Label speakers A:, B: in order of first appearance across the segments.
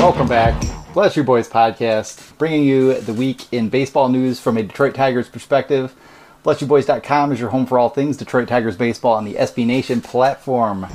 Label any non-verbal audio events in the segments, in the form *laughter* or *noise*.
A: Welcome back. Bless You Boys podcast, bringing you the week in baseball news from a Detroit Tigers perspective. BlessYouBoys.com is your home for all things Detroit Tigers baseball on the SB Nation platform.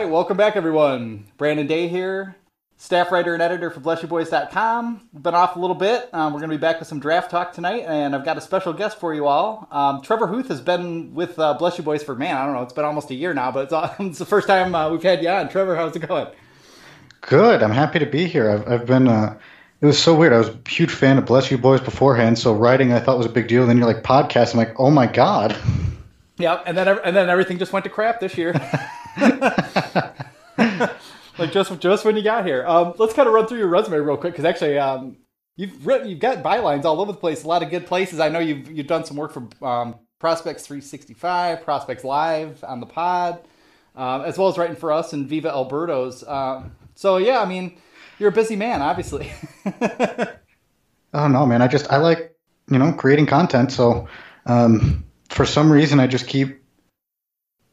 A: Right, welcome back, everyone. Brandon Day here, staff writer and editor for BlessYouBoys.com. Been off a little bit. Um, we're going to be back with some draft talk tonight, and I've got a special guest for you all. Um, Trevor Hooth has been with uh, Bless You Boys for man, I don't know, it's been almost a year now, but it's, *laughs* it's the first time uh, we've had you on. Trevor, how's it going?
B: Good. I'm happy to be here. I've, I've been. Uh, it was so weird. I was a huge fan of Bless You Boys beforehand, so writing I thought was a big deal. Then you're like podcast. I'm like, oh my god. *laughs*
A: Yeah, and then and then everything just went to crap this year. *laughs* *laughs* like just just when you got here. Um, let's kind of run through your resume real quick because actually, um, you've written, you've got bylines all over the place. A lot of good places. I know you've you've done some work for um, Prospects 365, Prospects Live on the pod, um, as well as writing for us and Viva El Birdos. Um, so yeah, I mean, you're a busy man, obviously. *laughs*
B: oh no, man! I just I like you know creating content. So um, for some reason, I just keep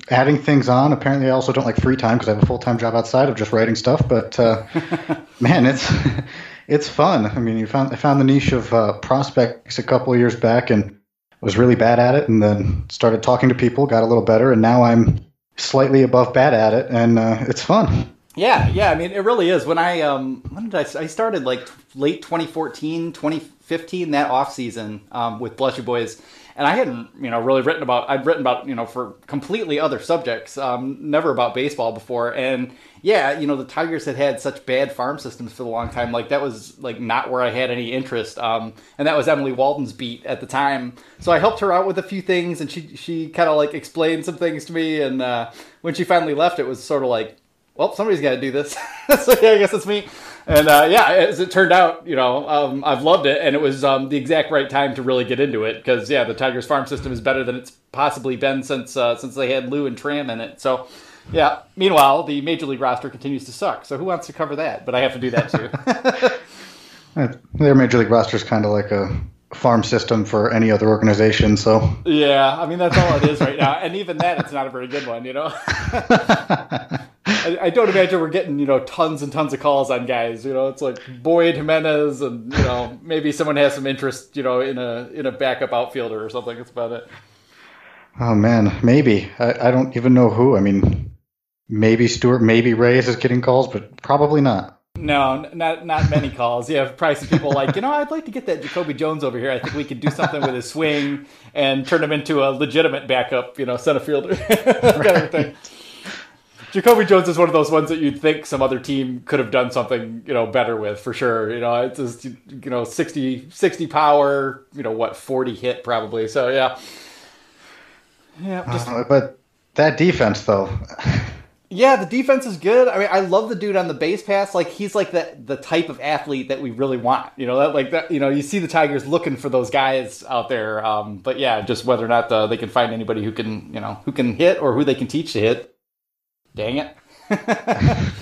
B: adding things on. Apparently, I also don't like free time because I have a full time job outside of just writing stuff. But uh, *laughs* man, it's *laughs* it's fun. I mean, you found I found the niche of uh, prospects a couple of years back and was really bad at it, and then started talking to people, got a little better, and now I'm slightly above bad at it, and uh, it's fun.
A: Yeah, yeah. I mean, it really is. When I um, when did I? I started like late 2014, 2015, that off season um, with Bless You Boys, and I hadn't you know really written about. I'd written about you know for completely other subjects, um, never about baseball before. And yeah, you know the Tigers had had such bad farm systems for a long time. Like that was like not where I had any interest. Um, and that was Emily Waldon's beat at the time. So I helped her out with a few things, and she she kind of like explained some things to me. And uh, when she finally left, it was sort of like well, somebody's got to do this. *laughs* so yeah, I guess it's me. And uh, yeah, as it turned out, you know, um, I've loved it, and it was um, the exact right time to really get into it because yeah, the Tigers farm system is better than it's possibly been since uh, since they had Lou and Tram in it. So yeah. Meanwhile, the major league roster continues to suck. So who wants to cover that? But I have to do that
B: too. *laughs* Their major league roster is kind of like a farm system for any other organization. So
A: yeah, I mean that's all it is right now, and even that, it's not a very good one, you know. *laughs* *laughs* I, I, don't imagine we're getting you know tons and tons of calls on guys. You know, it's like Boyd Jimenez, and you know maybe someone has some interest, you know, in a in a backup outfielder or something. That's about it.
B: Oh man, maybe I, I don't even know who. I mean, maybe Stewart, maybe Reyes is getting calls, but probably not.
A: No, not not many calls. Yeah, probably some people like, you know, I'd like to get that Jacoby Jones over here. I think we could do something with his swing and turn him into a legitimate backup, you know, center fielder *laughs* kind of thing. Jacoby Jones is one of those ones that you'd think some other team could have done something, you know, better with for sure. You know, it's just, you know, 60, 60 power, you know, what, 40 hit probably. So, yeah.
B: Yeah. Just... Uh, but that defense, though.
A: yeah, the defense is good. I mean, I love the dude on the base pass. Like, he's like the, the type of athlete that we really want. You know, that, like that, you know, you see the Tigers looking for those guys out there. Um, but yeah, just whether or not uh, they can find anybody who can, you know, who can hit or who they can teach to hit dang it. *laughs*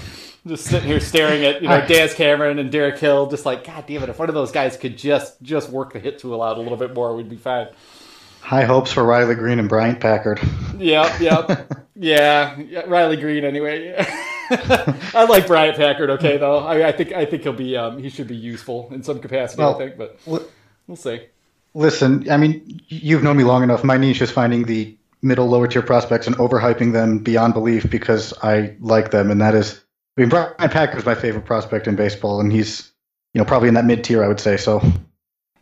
A: just sitting here staring at you know *laughs* Daz Cameron and Derek Hill, just like God damn it! If one of those guys could just just work the hit tool out a little bit more, we'd be fine.
B: High hopes for Riley Greene and Bryant Packard. *laughs*
A: Yep, yep, yeah, yeah, Riley Greene anyway. I like Bryant Packard. Okay, though I, I, think I think he'll be um, he should be useful in some capacity. Well, I think, but we'll see.
B: Listen, I mean, you've known me long enough. My niche is finding the middle lower tier prospects and overhyping them beyond belief because I like them, and that is. I mean, Bryant Packard is my favorite prospect in baseball, and he's you know probably in that mid tier, I would say. So.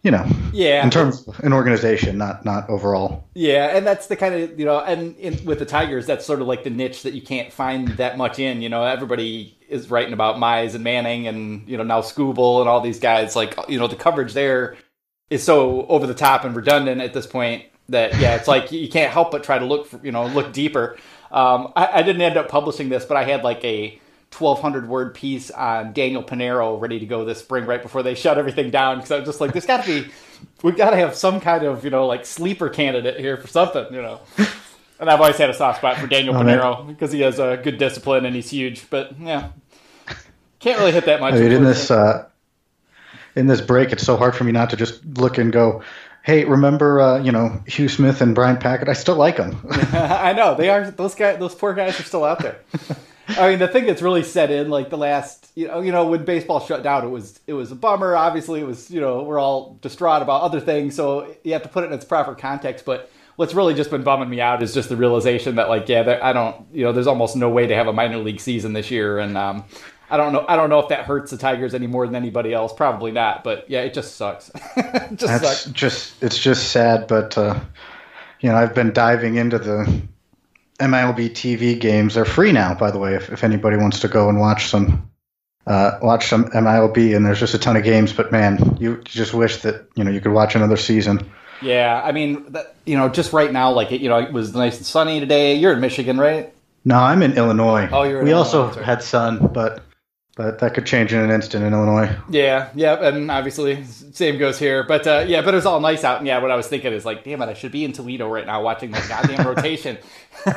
B: you know,
A: yeah,
B: in terms of an organization, not not overall.
A: Yeah, and that's the kind of you know, and in, with the Tigers, that's sort of like the niche that you can't find that much in. You know, everybody is writing about Mize and Manning, and you know now Skubal and all these guys. Like you know, the coverage there is so over the top and redundant at this point that yeah, it's like you can't help but try to look for, you know look deeper. Um, I, I didn't end up publishing this, but I had like a 1200 word piece on Daniel Pinero ready to go this spring right before they shut everything down because I was just like, there's got to be, we've got to have some kind of, you know, like sleeper candidate here for something, you know. And I've always had a soft spot for Daniel oh, Pinero because he has a good discipline and he's huge, but yeah, can't really hit that much.
B: I mean, in this, uh, in this break, it's so hard for me not to just look and go, hey, remember, uh, you know, Hugh Smith and Bryant Packard? I still like them. *laughs*
A: I know they are. Those guys, those poor guys are still out there. *laughs* I mean, the thing that's really set in, like the last, you know, you know, when baseball shut down, it was it was a bummer. Obviously, it was, you know, we're all distraught about other things, so you have to put it in its proper context. But what's really just been bumming me out is just the realization that, like, yeah, I don't, you know, there's almost no way to have a minor league season this year, and um, I don't know, I don't know if that hurts the Tigers any more than anybody else. Probably not, but yeah, it just sucks. it *laughs*
B: just That's sucks. Just it's just sad, but uh, you know, I've been diving into the MLB TV games. They're free now, by the way, if, if anybody wants to go and watch some uh, watch some MLB. And there's just a ton of games, but man, you just wish that you know you could watch another season.
A: Yeah, I mean, that, you know, just right now, like you know, it was nice and sunny today. You're in Michigan, right?
B: No, I'm in Illinois. Oh, you're. we Illinois, also had sun, but but that could change in an instant in Illinois.
A: Yeah, yeah, and obviously same goes here. But uh, yeah, but it was all nice out. And yeah, what I was thinking is like, damn it, I should be in Toledo right now watching that goddamn *laughs* rotation. *laughs*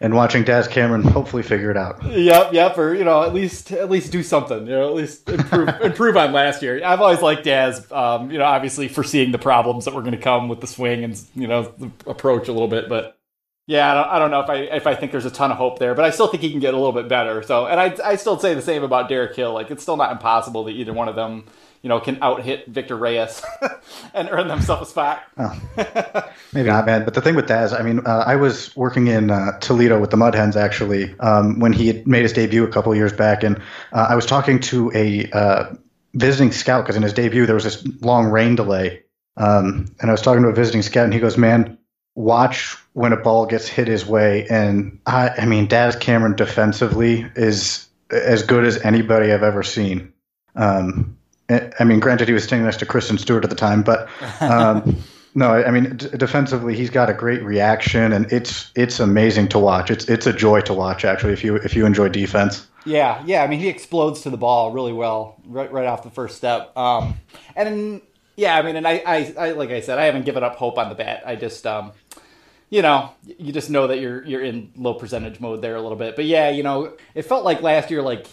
B: and watching Daz Cameron hopefully figure it out.
A: Yep, yep, or you know at least at least do something. You know, at least improve *laughs* improve on last year. I've always liked Daz. Um, you know, obviously foreseeing the problems that were going to come with the swing and you know the approach a little bit, but yeah, I don't, I don't know if I if I think there's a ton of hope there, but I still think he can get a little bit better. So, and I I still say the same about Derek Hill. Like it's still not impossible that either one of them, you know, can out hit Victor Reyes *laughs* and earn themselves a spot.
B: oh, *laughs* maybe not, man. But the thing with Daz, I mean, uh, I was working in uh, Toledo with the Mud Hens actually um, when he had made his debut a couple years back, and uh, I was talking to a uh, visiting scout because in his debut there was this long rain delay, um, and I was talking to a visiting scout, and he goes, "Man." watch when a ball gets hit his way. And I, I mean, Daz Cameron defensively is as good as anybody I've ever seen. Um, I mean, granted, he was standing next to Christin Stewart at the time, but um, *laughs* no, I mean, d- defensively, he's got a great reaction, and it's it's amazing to watch. It's it's a joy to watch, actually, if you if you enjoy defense.
A: Yeah, yeah. I mean, he explodes to the ball really well right right off the first step. Um, and yeah, I mean, and I, I, I like I said, I haven't given up hope on the bat. I just um, you know, you just know that you're you're in low percentage mode there a little bit. But yeah, you know, it felt like last year, like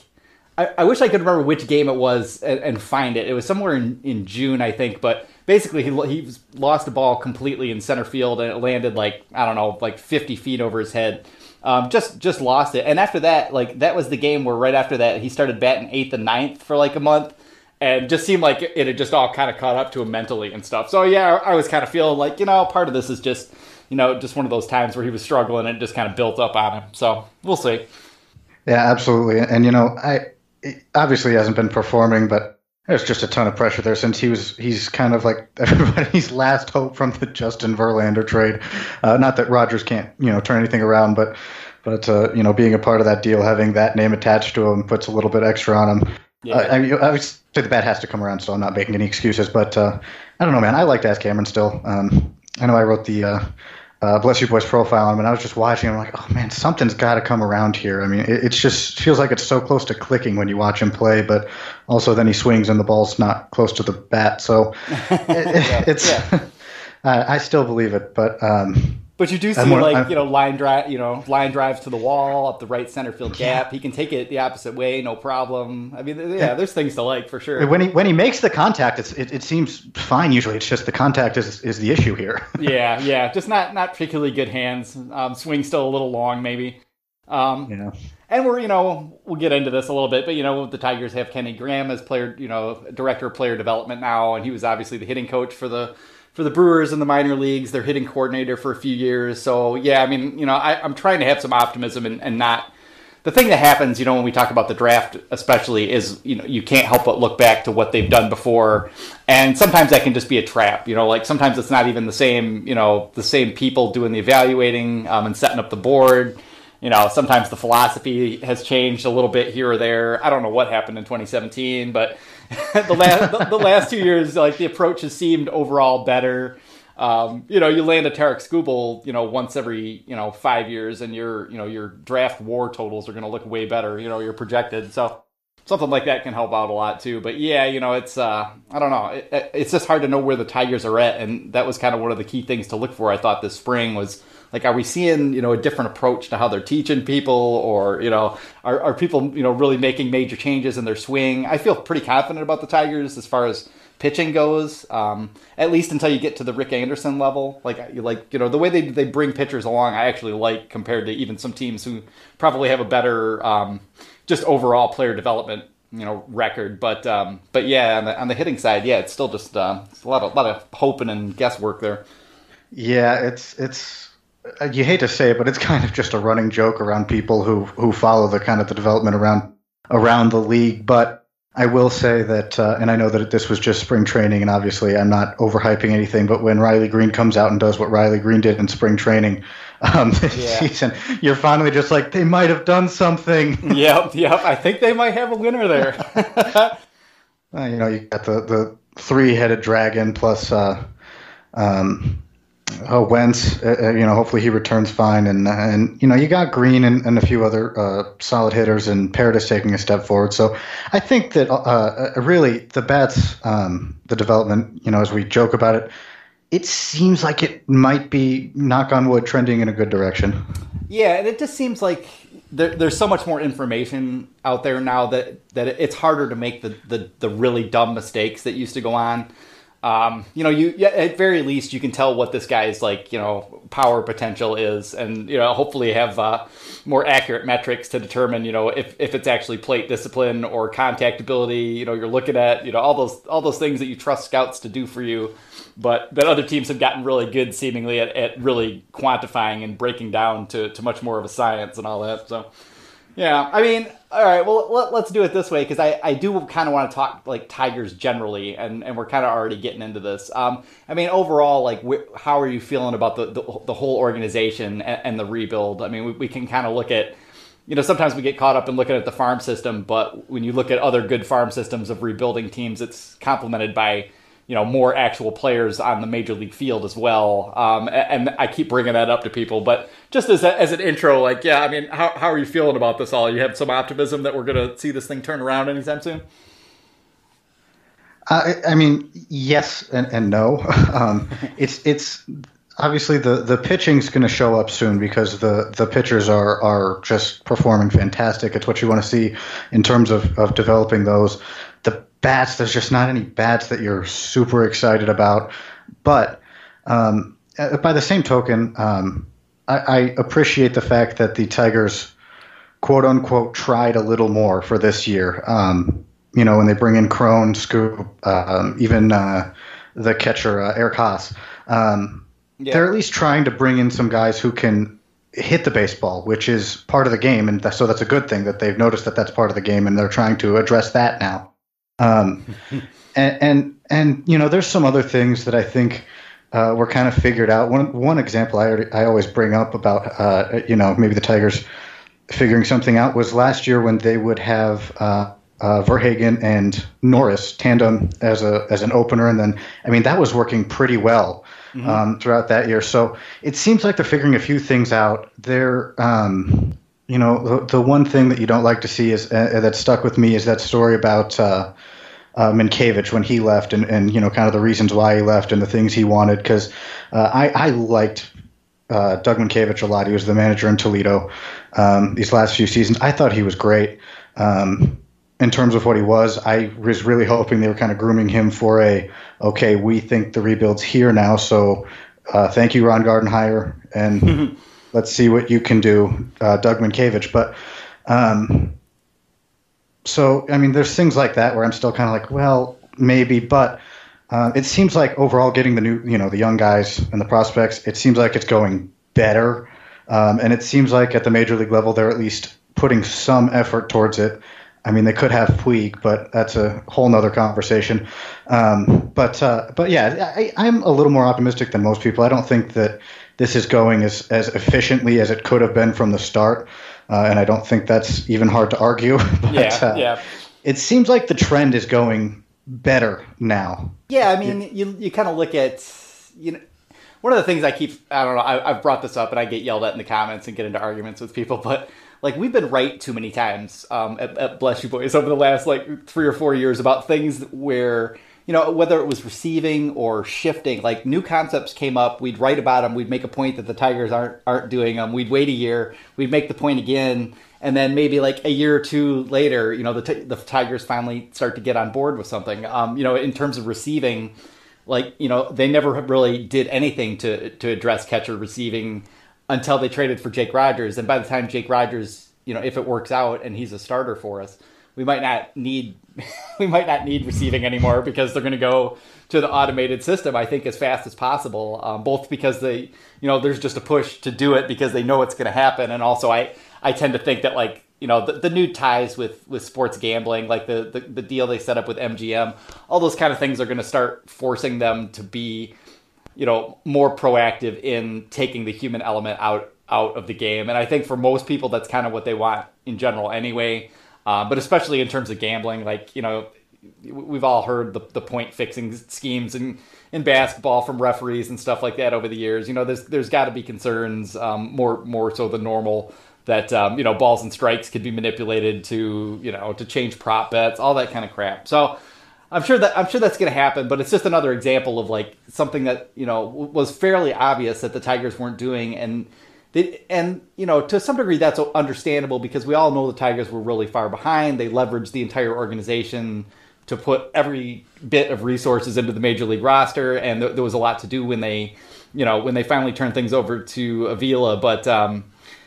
A: I, I wish I could remember which game it was and, and, find it. It was somewhere in, in June, I think. But basically, he he lost the ball completely in center field, and it landed like I don't know, like 50 feet over his head. Um, just just lost it. And after that, like that was the game where right after that he started batting eighth and ninth for like a month. And just seemed like it had just all kind of caught up to him mentally and stuff. So yeah, I was kind of feeling like you know part of this is just you know, just one of those times where he was struggling and it just kind of built up on him. So we'll see.
B: Yeah, absolutely. And you know, I obviously he hasn't been performing, but there's just a ton of pressure there since he was he's kind of like *laughs* everybody's last hope from the Justin Verlander trade. Uh, not that Rogers can't you know turn anything around, but but uh, you know being a part of that deal, having that name attached to him puts a little bit extra on him. Yeah. Uh, I, mean, I would say the bat has to come around, so I'm not making any excuses. But uh, I don't know, man. I like Daz Cameron still. Um, I know I wrote the uh, uh, Bless You Boys profile on him, and I was just watching. I'm like, oh man, something's got to come around here. I mean, it, it's just feels like it's so close to clicking when you watch him play, but also then he swings and the ball's not close to the bat, so *laughs* it, yeah, it's. Yeah. I still believe it, but um,
A: but you do see more, like I'm, you know line drive, you know line drives to the wall up the right center field gap. He can take it the opposite way, no problem. I mean, yeah, there's things to like for sure.
B: When he when he makes the contact, it, it seems fine. Usually, it's just the contact is is the issue here. *laughs*
A: yeah, yeah, just not not particularly good hands. Um, swing still a little long, maybe. Um, yeah. And we're, you know, we'll get into this a little bit, but you know, the Tigers have Kenny Graham as player, you know, director of player development now, and he was obviously the hitting coach for the for the Brewers in the minor leagues. They're hitting coordinator for a few years. So yeah, I mean, you know, I, am trying to have some optimism and, and not the thing that happens, you know, when we talk about the draft, especially, is you know you can't help but look back to what they've done before, and sometimes that can just be a trap. You know, like sometimes it's not even the same, you know, the same people doing the evaluating um, and setting up the board. You know, sometimes the philosophy has changed a little bit here or there. I don't know what happened in 2017, but *laughs* the last the, the last two years, like the approach has seemed overall better um, you know, you land a Tarik Skubal, you know, once every, you know, five years and your, you know, your draft war totals are going to look way better, you know, you're projected. So something like that can help out a lot too. But yeah, you know, it's, uh, I don't know. It, it's just hard to know where the Tigers are at. And that was kind of one of the key things to look for, I thought, this spring was like, are we seeing, you know, a different approach to how they're teaching people or, you know, are, are people, you know, really making major changes in their swing? I feel pretty confident about the Tigers as far as, pitching goes, um, at least until you get to the Rick Anderson level. Like, like you know, the way they they bring pitchers along, I actually like compared to even some teams who probably have a better um, just overall player development you know record. But um, but yeah, on the, on the hitting side, yeah, it's still just uh, it's a lot of lot of hoping and guesswork there.
B: Yeah, it's it's you hate to say it, but it's *laughs* kind of just a running joke around people who who follow the kind of the development around around the league. But I will say that, uh, and I know that this was just spring training, and obviously I'm not overhyping anything, but when Riley Greene comes out and does what Riley Greene did in spring training *laughs* um, this yeah. season, you're finally just like, they might have done something. *laughs*
A: yep, yep. I think they might have a winner there.
B: uh, you know, you got the, the three headed dragon plus uh, um, oh, Wentz, uh, uh, you know, hopefully he returns fine, and and you know, you got Greene and, and a few other uh, solid hitters, and Paredes taking a step forward. So I think that uh, uh, really the bats, um, the development, you know, as we joke about it, it seems like it might be knock on wood trending in a good direction.
A: Yeah, and it just seems like there, there's so much more information out there now that that it's harder to make the, the the really dumb mistakes that used to go on. Um, you know, you at very least you can tell what this guy's like, you know, power potential is, and you know, hopefully have uh, more accurate metrics to determine, you know, if, if it's actually plate discipline or contact ability. You know, you're looking at, you know, all those all those things that you trust scouts to do for you, but that other teams have gotten really good, seemingly at, at really quantifying and breaking down to to much more of a science and all that. So. Yeah, I mean, all right. Well, let, us do it this way because I, I do kind of want to talk like Tigers generally, and, and we're kind of already getting into this. Um, I mean, overall, like, wh- how are you feeling about the the, the whole organization and, and, the rebuild? I mean, we, we can kind of look at, you know, sometimes we get caught up in looking at the farm system, but when you look at other good farm systems of rebuilding teams, it's complemented by you know more actual players on the major league field as well. Um, and, I keep bringing that up to people, but just as a, as an intro, like yeah, I mean, how how are you feeling about this all? You have some optimism that we're going to see this thing turn around anytime soon.
B: Uh, I mean, yes and, and no. *laughs* Um, it's it's obviously the the pitching's going to show up soon because the the pitchers are are just performing fantastic. It's what you want to see in terms of of developing those bats. There's just not any bats that you're super excited about. But um, uh, by the same token, um, I, I, appreciate the fact that the Tigers, quote unquote, tried a little more for this year. Um, you know, when they bring in Cron, Schoop, uh, even uh, the catcher uh, Eric Haase, um, yeah. they're at least trying to bring in some guys who can hit the baseball, which is part of the game, and so that's a good thing that they've noticed that that's part of the game, and they're trying to address that now. Um, and, and, and you know, there's some other things that I think uh, were kind of figured out. One one example I already, I always bring up about uh, you know maybe the Tigers figuring something out was last year when they would have. Uh, uh, Verhagen and Norris tandem as a as an opener, and then I mean that was working pretty well mm-hmm. um, throughout that year. So it seems like they're figuring a few things out. They're um, you know, the, the, one thing that you don't like to see is uh, that stuck with me is that story about uh, uh, Mientkiewicz when he left, and, and you know, kind of the reasons why he left and the things he wanted. Because uh, I, I liked uh, Doug Mientkiewicz a lot. He was the manager in Toledo um, these last few seasons. I thought he was great. Um, in terms of what he was, I was really hoping they were kind of grooming him for a okay. We think the rebuild's here now, so uh, thank you, Ron Gardenhire, and *laughs* let's see what you can do, uh, Doug Mientkiewicz. But um, so, I mean, there's things like that where I'm still kind of like, well, maybe, but uh, it seems like overall getting the new, you know, the young guys and the prospects, it seems like it's going better. Um, and it seems like at the major league level, they're at least putting some effort towards it. I mean, they could have Puig, but that's a whole nother conversation. Um, but uh, but yeah, I, I'm a little more optimistic than most people. I don't think that this is going as, as efficiently as it could have been from the start, uh, and I don't think that's even hard to argue. *laughs* but,
A: Yeah,
B: uh,
A: yeah.
B: It seems like the trend is going better now.
A: Yeah, I mean, you you kind of look at you know one of the things I keep I don't know I, I've brought this up and I get yelled at in the comments and get into arguments with people, but like we've been right too many times um, at, at Bless You Boys over the last like three or four years about things where you know whether it was receiving or shifting, like new concepts came up, we'd write about them, we'd make a point that the Tigers aren't aren't doing them, we'd wait a year, we'd make the point again. And then maybe like a year or two later, you know, the, t- the Tigers finally start to get on board with something. Um, you know, in terms of receiving, like you know they never really did anything to to address catcher receiving until they traded for Jake Rogers and by the time Jake Rogers you know if it works out and he's a starter for us we might not need *laughs* we might not need receiving anymore because they're going to go to the automated system I think as fast as possible um, both because they you know there's just a push to do it because they know it's going to happen and also I I tend to think that like you know the, the new ties with with sports gambling like the, the the deal they set up with mgm all those kind of things are going to start forcing them to be you know more proactive in taking the human element out out of the game. And i think for most people that's kind of what they want in general anyway uh, but especially in terms of gambling like you know we've all heard the, the point fixing schemes in, in basketball from referees and stuff like that over the years. You know, there's there's got to be concerns um, more more so than normal that um, you know balls and strikes could be manipulated to you know to change prop bets, all that kind of crap. So I'm sure that I'm sure that's going to happen, but it's just another example of like something that you know was fairly obvious that the Tigers weren't doing, and and you know to some degree that's understandable because we all know the Tigers were really far behind. They leveraged the entire organization to put every bit of resources into the major league roster, and th- there was a lot to do when they you know when they finally turned things over to Avila, but. Um,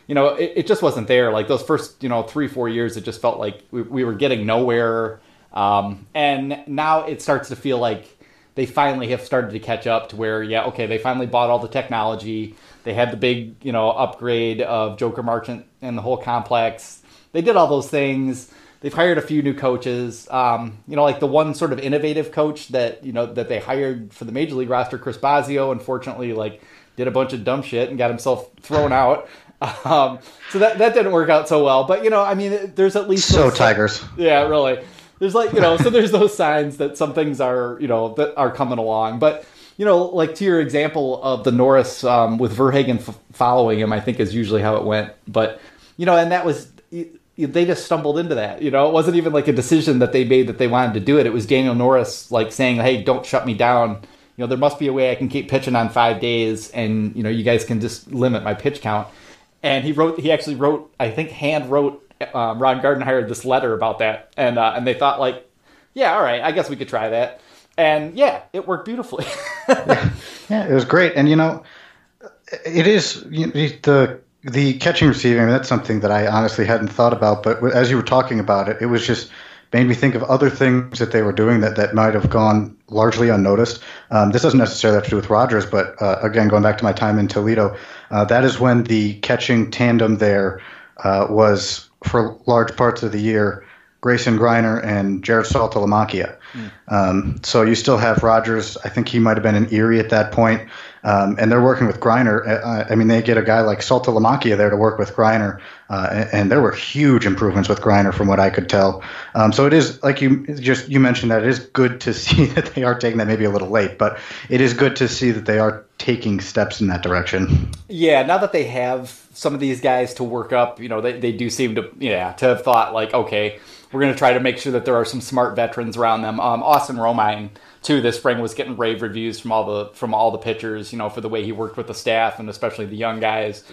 A: you know, it, it, just wasn't there. Like those first, you know, three, four years, it just felt like we, we were getting nowhere. Um, and now it starts to feel like they finally have started to catch up to where, yeah, okay, they finally bought all the technology. They had the big, you know, upgrade of Joker Marchant and the whole complex. They did all those things. They've hired a few new coaches. Um, you know, like the one sort of innovative coach that you know that they hired for the major league roster, Chris Bosio. Unfortunately, like did a bunch of dumb shit and got himself thrown out. *laughs* Um, so that that didn't work out so well. But you know, I mean, there's at least
B: So Tigers.
A: Yeah, really. There's like you know, so there's those signs that some things are you know that are coming along. But you know, like to your example of the Norris um, with Verhagen f- following him, I think is usually how it went. But you know, and that was. They just stumbled into that. You know, it wasn't even like a decision that they made that they wanted to do it. It was Daniel Norris like saying, "Hey, don't shut me down." You know, there must be a way I can keep pitching on five days, and you know, you guys can just limit my pitch count and he wrote he actually wrote i think hand wrote um, ron gardenhire this letter about that and uh, and they thought like yeah all right i guess we could try that and yeah it worked beautifully *laughs*
B: Yeah, it was great, and you know, it is you know, the the catching receiving. That's something that I honestly hadn't thought about, but as you were talking about it, it was just made me think of other things that they were doing that, that might have gone largely unnoticed. Um, this doesn't necessarily have to do with Rogers, but uh, again, going back to my time in Toledo, uh, that is when the catching tandem there uh, was for large parts of the year Grayson Greiner and Jared Saltalamacchia. Um, so you still have Rogers. I think he might have been in Erie at that point. Um, and they're working with Greiner. Uh, I mean, they get a guy like Saltalamacchia there to work with Greiner, uh, and, and there were huge improvements with Greiner from what I could tell. Um, so it is like you just you mentioned that it is good to *laughs* see that they are taking that maybe a little late, but it is good to see that they are taking steps in that direction.
A: yeah now that they have some of these guys to work up you know they, they do seem to yeah to have thought like okay we're going to try to make sure that there are some smart veterans around them. Um, austin romine too this spring was getting rave reviews from all the from all the pitchers you know for the way he worked with the staff and especially the young guys.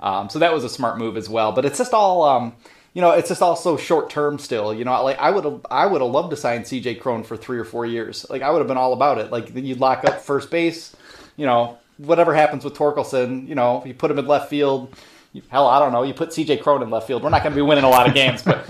A: Um, so that was a smart move as well. But it's just all um, you know it's just all so short term still you know like i would have i would have loved to sign cj cron for three or four years. Like i would have been all about it. Like you'd lock up first base you know whatever happens with torkelson you know you put him in left field. Hell i don't know you put cj cron in left field. We're not going to be winning a lot of games but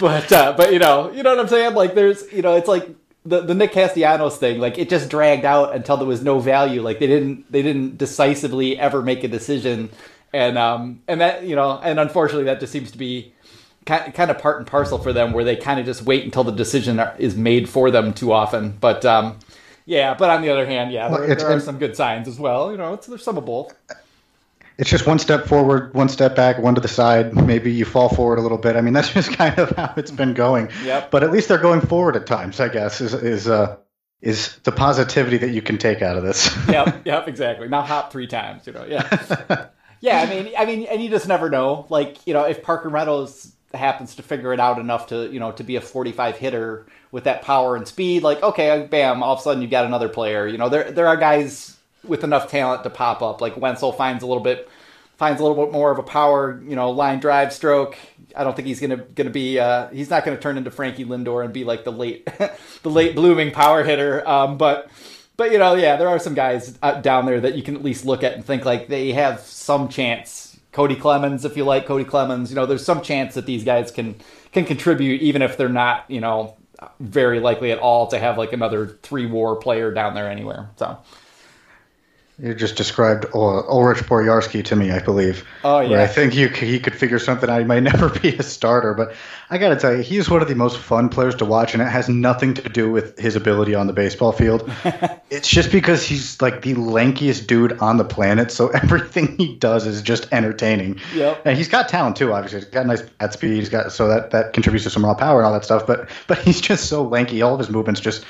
A: but uh, but you know you know what i'm saying like there's you know it's like the, the Nick Castellanos thing, like it just dragged out until there was no value. Like they didn't they didn't decisively ever make a decision, and um and that you know and unfortunately that just seems to be kind of part and parcel for them, where they kind of just wait until the decision is made for them too often. But um, yeah, but on the other hand, yeah, there, there are some good signs as well. You know, it's, there's some of both.
B: It's just one step forward, one step back, one to the side. Maybe you fall forward a little bit. I mean, *laughs* that's just kind of how it's been going.
A: Yep.
B: But at least they're going forward at times. I guess is is uh, is the positivity that you can take out of this. *laughs*
A: yep. *laughs* Yep. Exactly. Now hop three times. You know. Yeah. yeah. I mean, I mean, and you just never know. Like, you know, if Parker Meadows happens to figure it out enough to, you know, to be a 45 hitter with that power and speed, like, okay, bam, all of a sudden you've got another player. You know, there there are guys with enough talent to pop up. Like Wenceel finds a little bit finds a little bit more of a power, you know, line drive stroke. I don't think he's gonna gonna be. Uh, he's not gonna turn into Frankie Lindor and be like the late, *laughs* the late blooming power hitter. Um, but, but you know, yeah, there are some guys down there that you can at least look at and think like they have some chance. Kody Clemens, if you like Kody Clemens, you know, there's some chance that these guys can can contribute, even if they're not, you know, very likely at all to have like another three WAR player down there anywhere. So.
B: You just described Ulrich Bojarski to me, I believe.
A: Oh yeah.
B: I think you he could figure something out. He might *laughs* never be a starter, but I got to tell you, he's one of the most fun players to watch, and it has nothing to do with his ability on the baseball field. *laughs* it's just because he's like the lankiest dude on the planet, so *laughs* everything he does is just entertaining.
A: Yep.
B: And he's got talent too. Obviously, he's got nice bat speed. He's got so that that contributes to some raw power and all that stuff. But but he's just so lanky. All of his movements just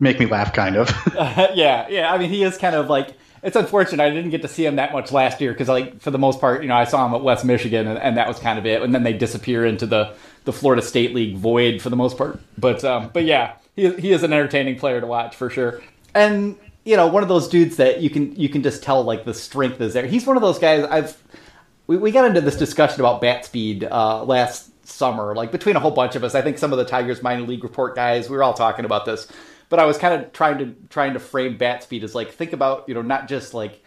B: make me laugh, kind of.
A: uh, yeah, yeah. I mean, he is kind of like it's unfortunate I didn't get to see him that much last year because, like, for the most part, you know, I saw him at West Michigan, and, and, that was kind of it. And then they disappear into the, the Florida State League void for the most part. But um, but yeah, he he is an entertaining player to watch for sure. And you know, one of those dudes that you can you can just tell like the strength is there. He's one of those guys. I've we, we got into this discussion about bat speed uh, last summer, like between a whole bunch of us. I think some of the Tigers minor league report guys, we were all talking about this but I was kind of trying to trying to frame bat speed as like think about you know not just like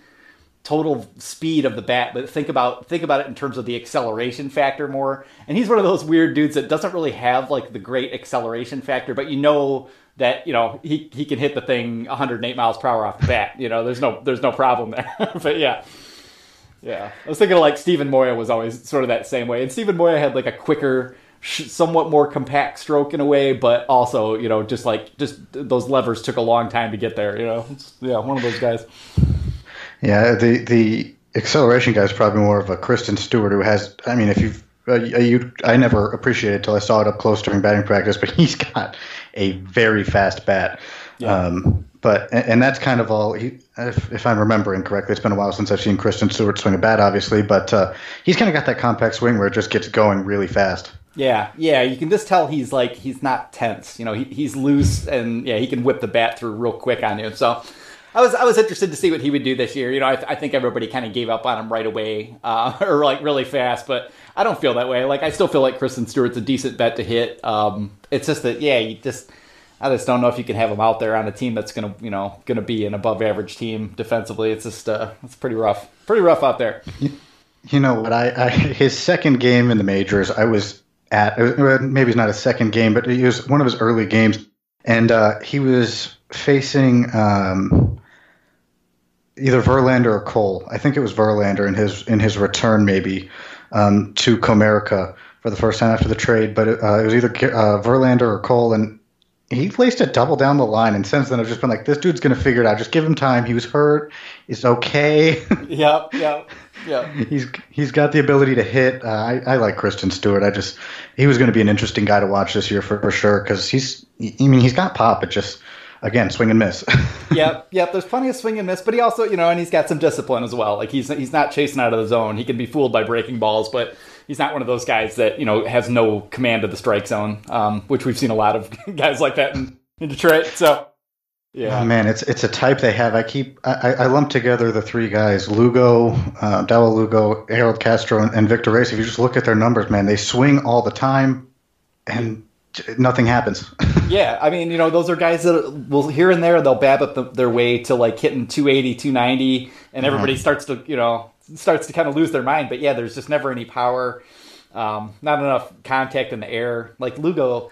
A: total speed of the bat, but think about think about it in terms of the acceleration factor more. And he's one of those weird dudes that doesn't really have like the great acceleration factor, but you know that you know he he can hit the thing 108 miles per hour off the bat. You know, there's no there's no problem there. *laughs* but yeah. Yeah, I was thinking like Steven Moya was always sort of that same way, and Steven Moya had like a quicker, somewhat more compact stroke in a way, but also you know just like just those levers took a long time to get there. You know, it's, yeah, one of those guys.
B: Yeah, the the acceleration guy is probably more of a Christin Stewart who has. I mean, if you've uh, you, I never appreciated it till I saw it up close during batting practice, but *laughs* he's got a very fast bat. Yeah. Um, but and, and, that's kind of all. He, if, if, I'm remembering correctly, it's been a while since I've seen Christin Stewart swing a bat, obviously, but uh, he's kind of got that compact swing where it just gets going really fast.
A: Yeah, yeah, you can just tell he's like he's not tense. You know, he, he's loose and yeah, he can whip the bat through real quick on you. So I was I was interested to see what he would do this year. You know, I, I think everybody kind of gave up on him right away uh, *laughs* or like really fast, but I don't feel that way. Like I still feel like Christin Stewart's a decent bet to hit. Um, it's just that yeah, you just I just don't know if you can have him out there on a team that's gonna you know gonna be an above average team defensively. It's just uh, it's pretty rough, pretty rough out there.
B: You know what? I, I his second game in the majors, I was at maybe it's not a second game, but it was one of his early games, and uh, he was facing um, either Verlander or Cole. I think it was Verlander in his in his return maybe um, to Comerica for the first time after the trade, but it, uh, it was either uh, Verlander or Cole, and he placed a double down the line. And since then, I've just been like, this dude's going to figure it out. Just give him time. He was hurt. It's okay. *laughs*
A: yep, yep. Yeah, *laughs*
B: he's he's got the ability to hit. Uh, I, I like Christin Stewart. I just he was going to be an interesting guy to watch this year for, for sure because he's I mean he's got pop. It just again swing and miss. *laughs*
A: yep, yep. There's plenty of swing and miss, but he also you know and he's got some discipline as well. Like he's he's not chasing out of the zone. He can be fooled by breaking balls, but he's not one of those guys that you know has no command of the strike zone, um, which we've seen a lot of *laughs* guys like that in, in Detroit. So
B: yeah, oh, man, it's it's a type they have. I keep I, I lump together the three guys: Lugo, uh, Dawel Lugo, Harold Castro, and, and Victor Reyes. If you just look at their numbers, man, they swing all the time, and nothing happens. *laughs*
A: yeah, I mean, you know, those are guys that will here and there they'll bab up the, their way to like hitting 280, 290, and everybody mm-hmm. starts to you know starts to kind of lose their mind. But yeah, there's just never any power, um, not enough contact in the air. Like Lugo,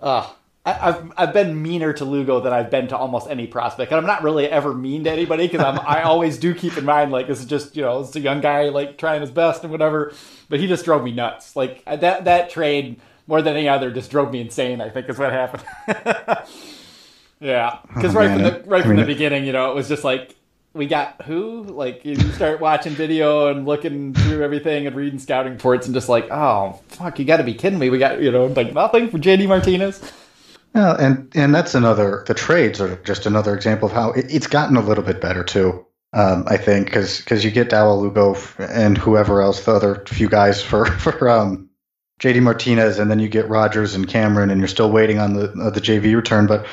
A: uh, I, I've I've been meaner to Lugo than I've been to almost any prospect, and I'm not really ever mean to anybody because I'm I always do keep in mind like this is just you know it's a young guy like trying his best and whatever, but he just drove me nuts. Like that that trade more than any other just drove me insane. I think is what happened. *laughs* yeah, because
B: Oh,
A: right
B: man,
A: from the right
B: I
A: from
B: mean,
A: the beginning, you know, it was just like we got who like you start watching video and looking through everything and reading scouting reports and just like oh fuck you got to be kidding me we got you know like nothing for JD Martinez
B: Yeah, and and that's another. The trades are just another example of how it, it's gotten a little bit better too. Um, I think because because you get Dawel Lugo and whoever else, the other few guys for *laughs* for um, JD Martinez, and then you get Rogers and Cameron, and you're still waiting on the uh, the JV return. But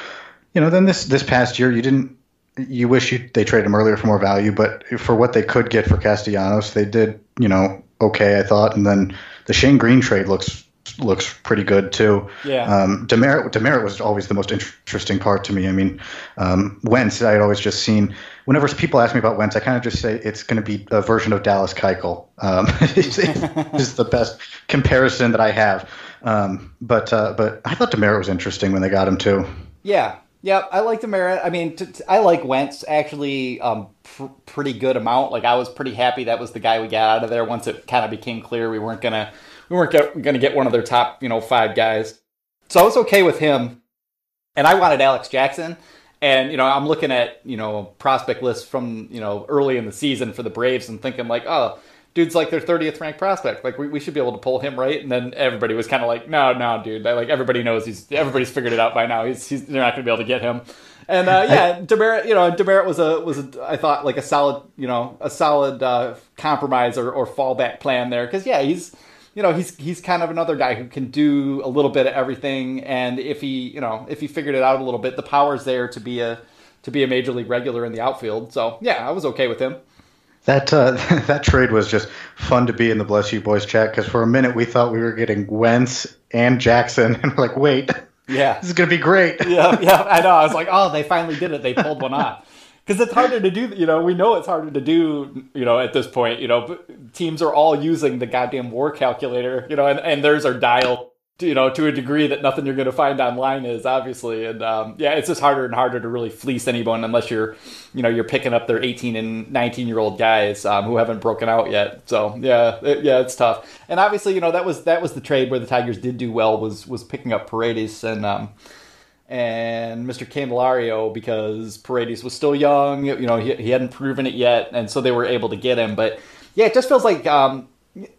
B: you know, then this this past year, you didn't. You wish you they traded him earlier for more value, but for what they could get for Castellanos, they did. You know, okay, I thought, and then the Shane Greene trade looks looks pretty good too.
A: Yeah.
B: Um, Demeritte Demeritte was always the most interesting part to me. I mean, um, Wentz, I had always just seen. Whenever people ask me about Wentz, I kind of just say it's going to be a version of Dallas Keuchel. Um, *laughs* it's, it's *laughs* the best comparison that I have. Um, but uh, but I thought Demeritte was interesting when they got him too.
A: Yeah, yeah, I like Demeritte. I mean, t- t- I like Wentz actually um, pr- pretty good amount. Like I was pretty happy that was the guy we got out of there once it kind of became clear we weren't gonna we weren't gonna get one of their top you know five guys. So I was okay with him, and I wanted Alex Jackson. And you know, I'm looking at you know prospect lists from you know early in the season for the Braves and thinking like, oh, dude's like their 30th ranked prospect. Like we, we should be able to pull him, right? And then everybody was kind of like, no, no, dude. Like everybody knows he's everybody's figured it out by now. He's, he's they're not going to be able to get him. And uh, yeah, *laughs* Demeritte, you know, Demeritte was a was a, I thought like a solid, you know, a solid uh, compromise or, or fallback plan there because yeah, he's you know he's he's kind of another guy who can do a little bit of everything, and if he you know if he figured it out a little bit, the power's there to be a to be a major league regular in the outfield. So yeah, I was okay with him.
B: That uh, *laughs* that trade was just fun to be in the Bless You Boys chat because for a minute we thought we were getting Wentz and Jackson, *laughs* and we're like, wait,
A: Yeah, *laughs*
B: this is going to be great.
A: yeah, yeah. I know. I was like, oh, they finally did it. They pulled one off. Because it's harder to do. You know, we know it's harder to do. You know, at this point, you know, teams are all using the goddamn war calculator. You know, and, and theirs are dialed. You know, to a degree that nothing you're going to find online is obviously, and um, yeah, it's just harder and harder to really fleece anyone unless you're, you know, you're picking up their 18 and 19 year old guys um, who haven't broken out yet. So yeah, it, yeah, it's tough. And obviously, you know, that was that was the trade where the Tigers did do well was was picking up Paredes and. Um, and Mr. Candelario because Paredes was still young. You know, he, he hadn't proven it yet, and so they were able to get him. But yeah, it just feels like, um,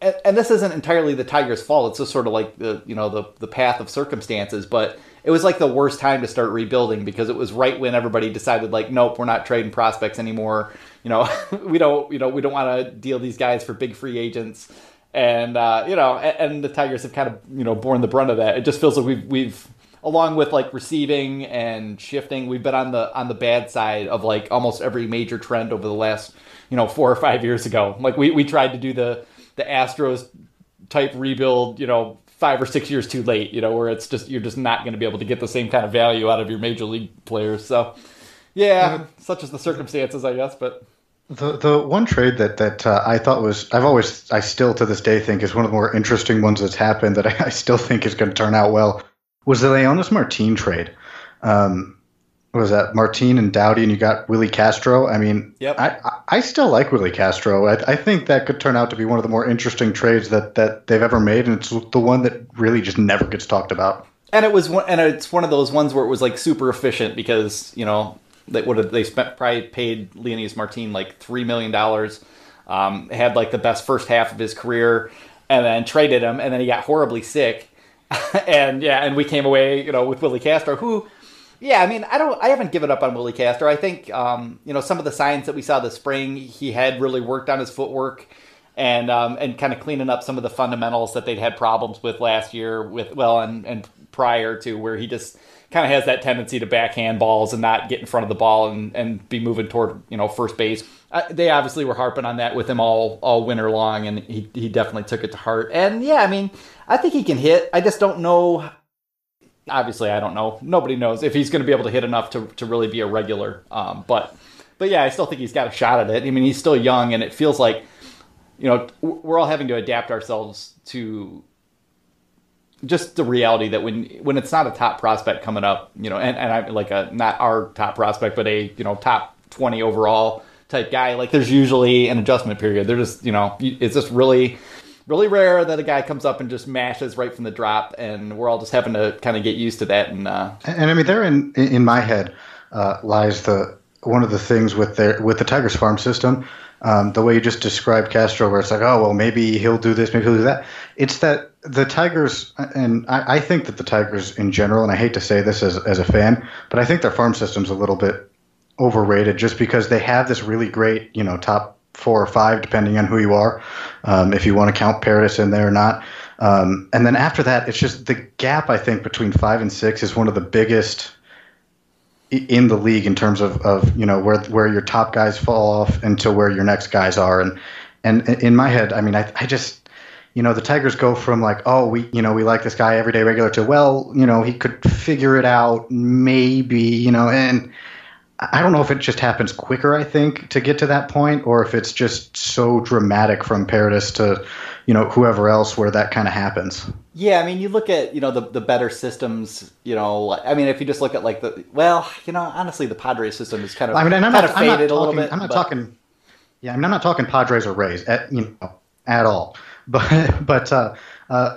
A: and, this isn't entirely the Tigers' fault. It's just sort of like the you know the the path of circumstances. But it was like the worst time to start rebuilding because it was right when everybody decided like, nope, we're not trading prospects anymore. You know, *laughs* we don't you know we don't want to deal these guys for big free agents. And uh, you know, and, and the Tigers have kind of you know borne the brunt of that. It just feels like we've we've along with like receiving and shifting, we've been on the on the bad side of like almost every major trend over the last you know four or five years ago. Like we, we tried to do the the Astros type rebuild, you know, five or six years too late. You know, where it's just you're just not going to be able to get the same kind of value out of your major league players. So yeah, such as the circumstances, I guess. But
B: The the one trade that that uh, I thought was I've always I still to this day think is one of the more interesting ones that's happened that *laughs* I, I still think is going to turn out well was the Leonys Martin trade. Um, was that Martin and Dowdy and you got Willi Castro? I mean,
A: Yep.
B: I I still like Willi Castro. I, I think that could turn out to be one of the more interesting trades that that they've ever made, and it's the one that really just never gets talked about.
A: and it was one, and it's one of those ones where it was like super efficient because you know they would have they spent probably paid Leonys Martin like three million dollars, um, had like the best first half of his career, and then traded him, and then he got horribly sick, *laughs* and yeah, and we came away you know with Willi Castro who. Yeah, I mean, I don't. I haven't given up on Willi Castro. I think, um, you know, some of the signs that we saw this spring, he had really worked on his footwork and um, and kind of cleaning up some of the fundamentals that they'd had problems with last year with well and and prior to where he just kind of has that tendency to backhand balls and not get in front of the ball and, and be moving toward you know first base. Uh, they obviously were harping on that with him all all winter long, and he he definitely took it to heart. And yeah, I mean, I think he can hit. I just don't know. Obviously, I don't know. Nobody knows if he's going to be able to hit enough to to really be a regular. Um, but but yeah, I still think he's got a shot at it. I mean, he's still young, and it feels like you know we're all having to adapt ourselves to just the reality that when when it's not a top prospect coming up, you know, and, and I like a not our top prospect, but a you know top twenty overall type guy, like there's usually an adjustment period. They're just you know it's just really really rare that a guy comes up and just mashes right from the drop, and we're all just having to kind of get used to that. And uh,
B: and, and I mean, there in in my head uh, lies the one of the things with their with the Tigers farm system. Um, the way you just described Castro, where it's like, oh well, maybe he'll do this, maybe he'll do that. It's that the Tigers, and I, I think that the Tigers in general, and I hate to say this as as a fan, but I think their farm system's a little bit overrated just because they have this really great, you know, top four or five, depending on who you are, um, if you want to count Paredes in there or not. Um, and then after that, it's just the gap, I think, between five and six is one of the biggest in the league in terms of, of you know where where your top guys fall off into where your next guys are. And and in my head I mean I, I just you know the Tigers go from like oh we you know we like this guy everyday regular to well you know he could figure it out maybe you know and I don't know if it just happens quicker, I think, to get to that point, or if it's just so dramatic from Paredes to, you know, whoever else where that kind of happens.
A: Yeah, I mean, you look at you know the the better systems. You know, I mean, if you just look at like the well, you know, honestly, the Padres system is kind of I mean, kind not, of faded
B: talking,
A: a little bit.
B: I'm not but... talking. Yeah, I mean, I'm not talking Padres or Rays at you know at all, *laughs* but but uh, uh,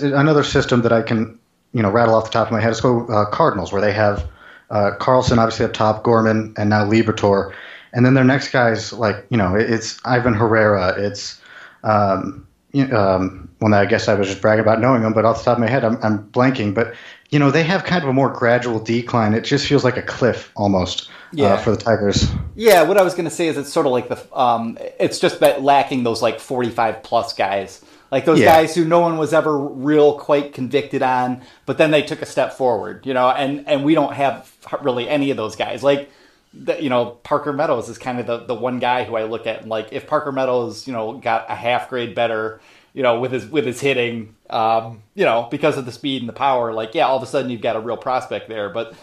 B: another system that I can you know rattle off the top of my head is go uh, Cardinals, where they have uh, Carlson obviously up top, Gorman, and now Liberatore. And then their next guys like you know it's Ivan Herrera, it's um, um, that I guess I was just bragging about knowing them, but off the top of my head I'm, I'm blanking. But you know they have kind of a more gradual decline. It just feels like a cliff almost. Uh, yeah. Uh, for the Tigers.
A: Yeah, what I was going to say is it's sort of like the um, it's just that lacking those like 45 plus guys like those yeah. guys who no one was ever real quite convicted on, but then they took a step forward, you know, and, and we don't have really any of those guys. Like, the, you know, Parker Meadows is kind of the, the one guy who I look at and like, if Parker Meadows, you know, got a half grade better, you know, with his, with his hitting, um, you know, because of the speed and the power, like, yeah, all of a sudden you've got a real prospect there. But,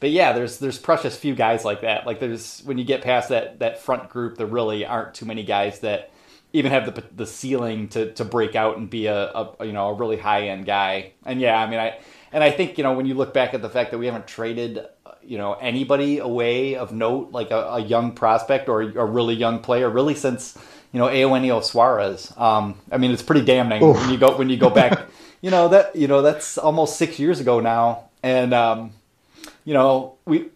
A: but yeah, there's there's precious few guys like that. Like there's when you get past that that front group, there really aren't too many guys that even have the the ceiling to to break out and be a, a you know a really high end guy. And yeah, I mean I and I think you know when you look back at the fact that we haven't traded you know anybody away of note like a, a young prospect or a really young player really since you know Eugenio Suarez. Um, I mean it's pretty damning Oof. when you go when you go back. *laughs* you know that you know that's almost six years ago now, and um, you know we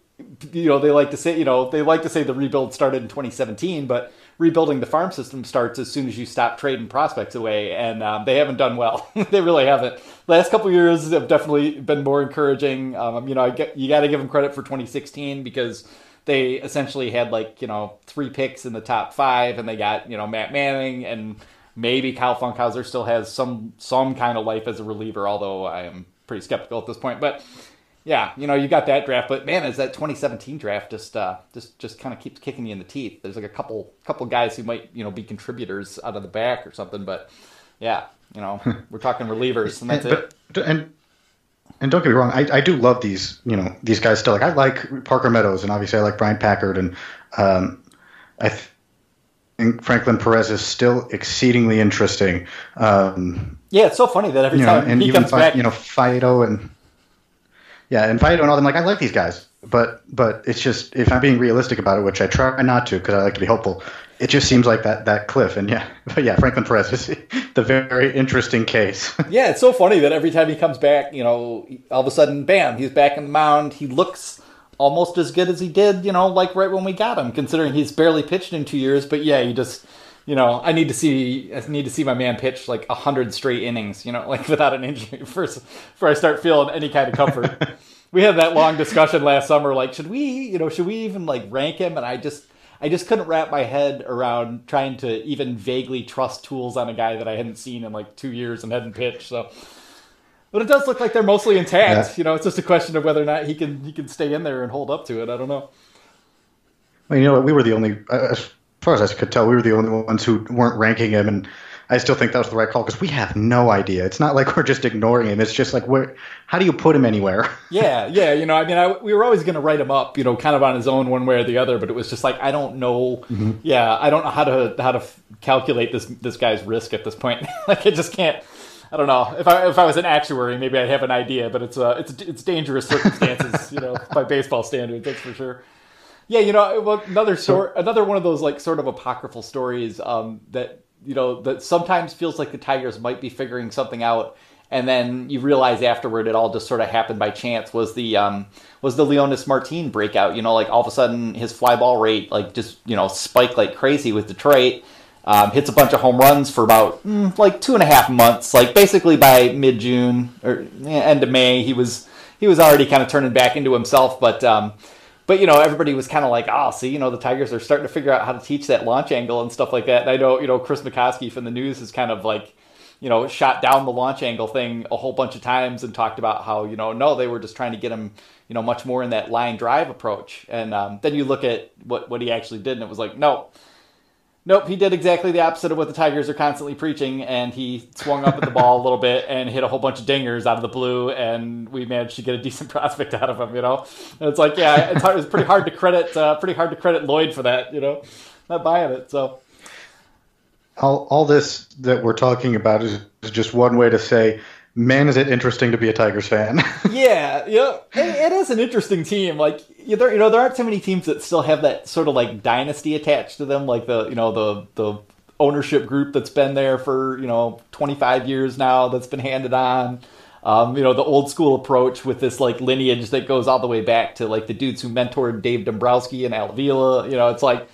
A: you know they like to say you know they like to say the rebuild started in 2017, but rebuilding the farm system starts as soon as you stop trading prospects away, and um, they haven't done well. *laughs* they really haven't. Last couple years have definitely been more encouraging. Um, you know, get, you got to give them credit for 2016 because they essentially had like you know three picks in the top five, and they got you know Matt Manning and maybe Kyle Funkhouser still has some some kind of life as a reliever, although I am pretty skeptical at this point. But yeah, you know, you got that draft, but man, is that 2017 draft just uh, just just kind of keeps kicking you in the teeth. There's like a couple couple guys who might you know be contributors out of the back or something, but yeah, you know, *laughs* we're talking relievers, and that's
B: and,
A: it.
B: But, and and don't get me wrong, I, I do love these you know these guys still. Like I like Parker Meadows, and obviously I like Bryant Packard, and um, I. think Franklin Perez is still exceedingly interesting. Um,
A: yeah, it's so funny that every time know, and he even comes Fi- back,
B: you know, Faedo and yeah, and Vito and all them, like I like these guys, but but it's just if I'm being realistic about it, which I try not to because I like to be hopeful. It just seems like that that cliff, and yeah, *laughs* but yeah, Franklin Perez is *laughs* the very interesting case. *laughs*
A: yeah, it's so funny that every time he comes back, you know, all of a sudden, bam, he's back in the mound. He looks almost as good as he did, you know, like right when we got him, considering he's barely pitched in two years. But yeah, he just you know, I need to see I need to see my man pitch like a hundred straight innings, you know, *laughs* like without an injury *laughs* first before I start feeling any kind of comfort. *laughs* we had that long discussion last summer, like should we, you know, should we even like rank him? And I just I just couldn't wrap my head around trying to even vaguely trust tools on a guy that I hadn't seen in like two years and hadn't pitched. So, but it does look like they're mostly intact. Yeah. You know, it's just a question of whether or not he can he can stay in there and hold up to it. I don't know.
B: Well, you know, we were the only. Uh, far as I could tell, we were the only ones who weren't ranking him, and I still think that was the right call because we have no idea. It's not like *laughs* we're just ignoring him. It's just like where, how do you put him anywhere? *laughs*
A: yeah, yeah. You know, I mean, I, we were always going to write him up, you know, kind of on his own, one way or the other. But it was just like I don't know. Mm-hmm. Yeah, I don't know how to how to calculate this this guy's risk at this point. *laughs* like I just can't. I don't know if I if I was an actuary, maybe I'd have an idea, but it's uh it's it's dangerous circumstances, you know, by baseball standards, that's for sure. Yeah, you know, well, another story, another one of those like sort of apocryphal stories um, that you know that sometimes feels like the Tigers might be figuring something out, and then you realize afterward it all just sort of happened by chance. Was the um, was the Leonys Martin breakout? You know, like all of a sudden his fly ball rate like just you know spiked like crazy with Detroit. Um, hits a bunch of home runs for about mm, like two and a half months. Like basically by mid June or yeah, end of May, he was he was already kind of turning back into himself. But um, but you know everybody was kind of like, oh, see, you know the Tigers are starting to figure out how to teach that launch angle and stuff like that. And I know you know Chris McCosky from the news is kind of like you know shot down the launch angle thing a whole bunch of times and talked about how you know no they were just trying to get him you know much more in that line drive approach. And um, then you look at what what he actually did and it was like no Nope, he did exactly the opposite of what the Tigers are constantly preaching, and he swung up at the ball a little bit and hit a whole bunch of dingers out of the blue, and we managed to get a decent *laughs* prospect out of him. You know, and it's like, yeah, it's, hard, it's pretty hard to credit, uh, pretty hard to credit Lloyd for that. You know, not buying it. So
B: all all this that we're talking about is, is just one way to say man, is it interesting to be a Tigers fan. *laughs*
A: yeah, yeah, it, it is an interesting team. Like you there, you know, there aren't so many teams that still have that sort of like dynasty attached to them, like the you know the the ownership group that's been there for you know 25 years now, that's been handed on. Um, you know, the old school approach with this like lineage that goes all the way back to like the dudes who mentored Dave Dombrowski and Al Avila. You know, it's like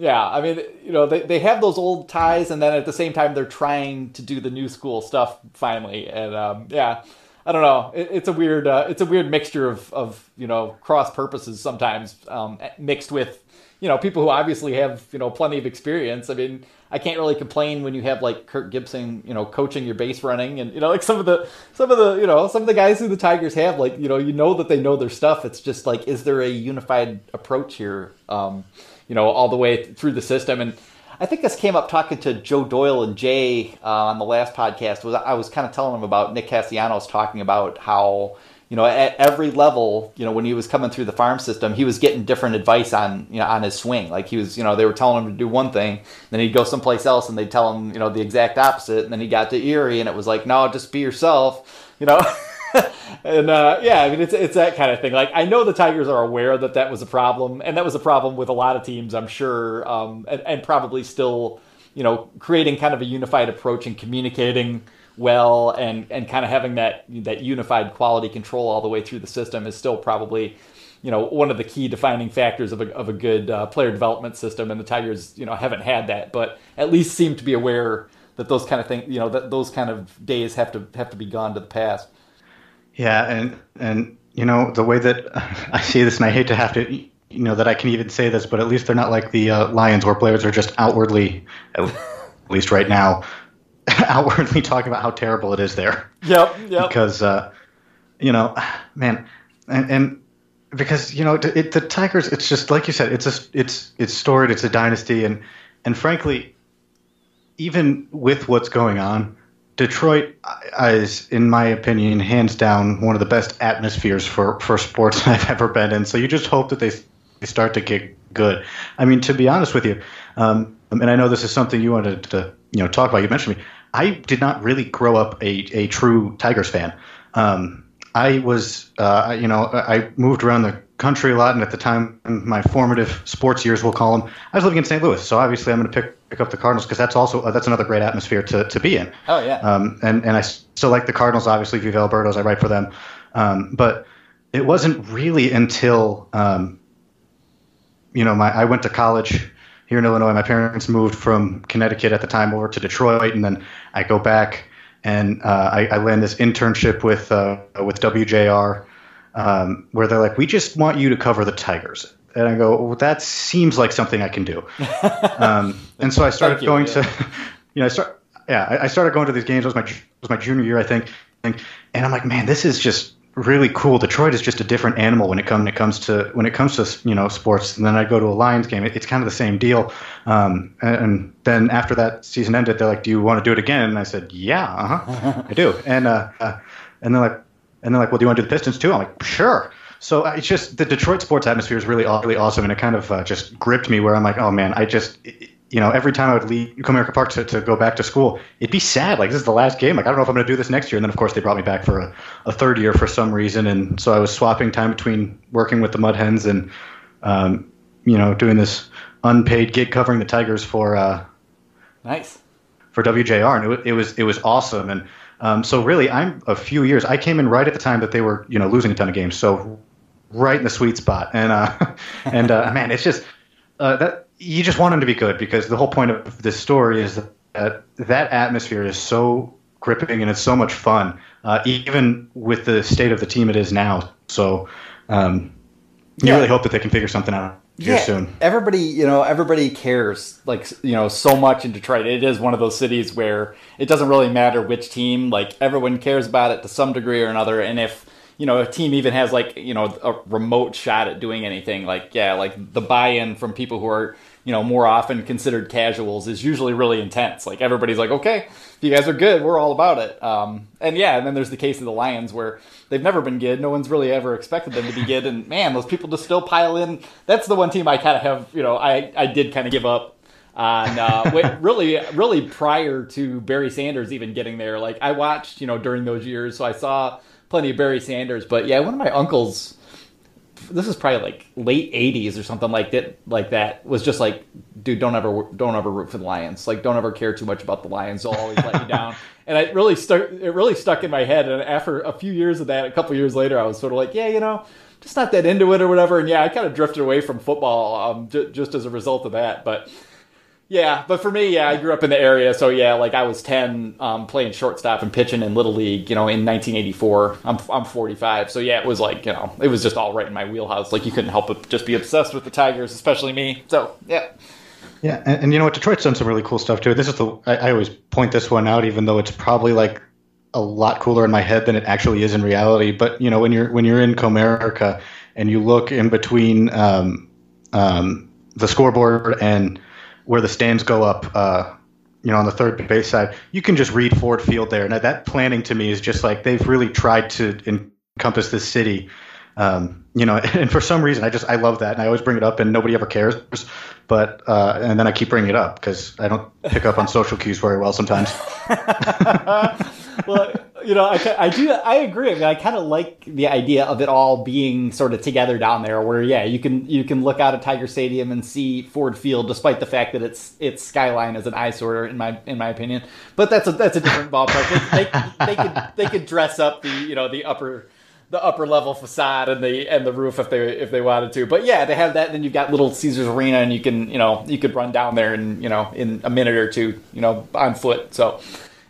A: yeah, I mean, you know, they, they have those old ties, and then at the same time, they're trying to do the new school stuff finally. And um, yeah, I don't know. It, it's a weird uh, it's a weird mixture of of you know cross purposes sometimes um, mixed with you know people who obviously have you know plenty of experience. I mean, I can't really complain when you have like Kirk Gibson, you know, coaching your base running, and you know, like some of the some of the you know some of the guys who the Tigers have, like you know, you know that they know their stuff. It's just like, is there a unified approach here? Um, you know, all the way through the system. And I think this came up talking to Joe Doyle and Jay uh, on the last podcast. Was I was kind of telling them about Nick Castellanos talking about how you know at every level, you know, when he was coming through the farm system, he was getting different advice on you know on his swing. Like he was, you know, they were telling him to do one thing, then he'd go someplace else and they'd tell him, you know, the exact opposite. And then he got to Erie and it was like, no, just be yourself, you know. *laughs* *laughs* and uh, yeah, I mean it's it's that kind of thing. Like I know the Tigers are aware that that was a problem, and that was a problem with a lot of teams, I'm sure, um, and, and probably still, you know, creating kind of a unified approach and communicating well, and and kind of having that that unified quality control all the way through the system is still probably you know one of the key defining factors of a, of a good uh, player development system and the tigers you know haven't had that but at least seem to be aware that those kind of things you know that those kind of days have to have to be gone to the past
B: yeah, and and you know the way that *laughs* I see this, and I hate to have to, you know, that I can even say this, but at least they're not like the uh, Lions, where players are just outwardly, at *laughs* least right now, *laughs* outwardly talking about how terrible it is there.
A: Yep, yep.
B: Because, uh, you know, man, and, and because you know it, the Tigers, it's just like you said, it's a it's it's storied, it's a dynasty, and and frankly, even with what's going on, Detroit is, in my opinion, hands down one of the best atmospheres for, for sports *laughs* I've ever been in. So you just hope that they, they start to get good. I mean, to be honest with you, um, and I know this is something you wanted to you know talk about. You mentioned me. I did not really grow up a, a true Tigers fan. Um, I was, uh, you know, I moved around the country a lot, and at the time, my formative sports years, we'll call them, I was living in St. Louis. So obviously, I'm going to pick pick up the Cardinals because that's also uh, that's another great atmosphere to, to be in.
A: Oh yeah.
B: Um, and and I still like the Cardinals. Obviously, Viva El Birdos. I write for them. Um, but it wasn't really until um, you know my I went to college here in Illinois. My parents moved from Connecticut at the time over to Detroit, and then I go back and uh, I, I land this internship with uh, with WJR. Um, where they're like, we just want you to cover the Tigers and I go, well, that seems like something I can do. *laughs* um, and so I started going yeah. to, *laughs* you know, I start, yeah, I, I, started going to these games. It was my it was my junior year, I think, and I'm like, man, this is just really cool. Detroit is just a different animal when it comes when it comes to when it comes to you know sports. And then I go to a Lions game. It, it's kind of the same deal. Um, and, and, then after that season ended, they're like, "Do you want to do it again?" And I said, "Yeah, uh-huh, I do." *laughs* And uh, uh, and they're like, and they're like, "Well, do you want to do the Pistons too?" I'm like, "Sure." So uh, it's just the Detroit sports atmosphere is really really awesome, and it kind of uh, just gripped me where I'm like, oh man, I just you know, every time I would leave Comerica Park to, to go back to school, it'd be sad. Like, this is the last game. Like, I don't know if I'm going to do this next year. And then, of course, they brought me back for a, a third year for some reason. And so I was swapping time between working with the Mud Hens and, um, you know, doing this unpaid gig covering the Tigers for, uh,
A: nice
B: for WJR. And it, it was, it was awesome. And, um, so really, I'm a few years. I came in right at the time that they were, you know, losing a ton of games. So right in the sweet spot. And, uh, *laughs* and, uh, man, it's just, uh, that, you just want them to be good because the whole point of this story is that that atmosphere is so gripping and it's so much fun, uh, even with the state of the team it is now. So um, you yeah. really hope that they can figure something out here yeah, soon.
A: Everybody, you know, everybody cares like you know so much in Detroit. It is one of those cities where it doesn't really matter which team. Like everyone cares about it to some degree or another, and if you know, a team even has like, you know, a remote shot at doing anything, like, yeah, like the buy in from people who are, you know, more often considered casuals is usually really intense. Like everybody's like, okay, if you guys are good, we're all about it. Um, and yeah, and then there's the case of the Lions where they've never been good. No one's really ever expected them to be good. And man, those people just still pile in. That's the one team I kind of have, you know, I, I did kind of give up on uh, *laughs* really, really prior to Barry Sanders even getting there. Like I watched, you know, during those years, so I saw plenty of Barry Sanders. But yeah, one of my uncles, this is probably like late '80s or something like that. Like that was just like, dude, don't ever, don't ever root for the Lions. Like, don't ever care too much about the Lions. They'll always let you *laughs* down. And it really stuck. It really stuck in my head. And after a few years of that, a couple years later, I was sort of like, yeah, you know. Just not that into it or whatever, and yeah, I kind of drifted away from football um, j- just as a result of that. But yeah, but for me, yeah, I grew up in the area, so yeah, like I was ten, um, playing shortstop and pitching in little league, you know, in 1984. I'm I'm 45, so yeah, it was like you know, it was just all right in my wheelhouse. Like you couldn't help but just be obsessed with the Tigers, especially me. So yeah.
B: Yeah, and, and you know what? Detroit's done some really cool stuff too. This is the I, I always point this one out, even though it's probably like a lot cooler in my head than it actually is in reality. But you know, when you're when you're in Comerica and you look in between um, um, the scoreboard and where the stands go up, uh, you know, on the third base side, you can just read Ford Field there. Now that planning to me is just like they've really tried to encompass this city. Um, you know, *laughs* and for some reason, I just I love that, and I always bring it up, and nobody ever cares. But uh, and then I keep bringing it up because I don't pick up on *laughs* social cues very well sometimes. *laughs*
A: well, you know, I, I do, I agree. I mean, I kind of like the idea of it all being sort of together down there, where yeah, you can you can look out at Tiger Stadium and see Ford Field, despite the fact that its its skyline is an eyesore in my in my opinion. But that's a that's a different *laughs* ballpark. They, they, they could they could dress up the you know the upper the upper level facade and the and the roof if they if they wanted to. But yeah, they have that. Then you've got little Caesars Arena, and you can you know you could run down there and you know in a minute or two you know on foot. So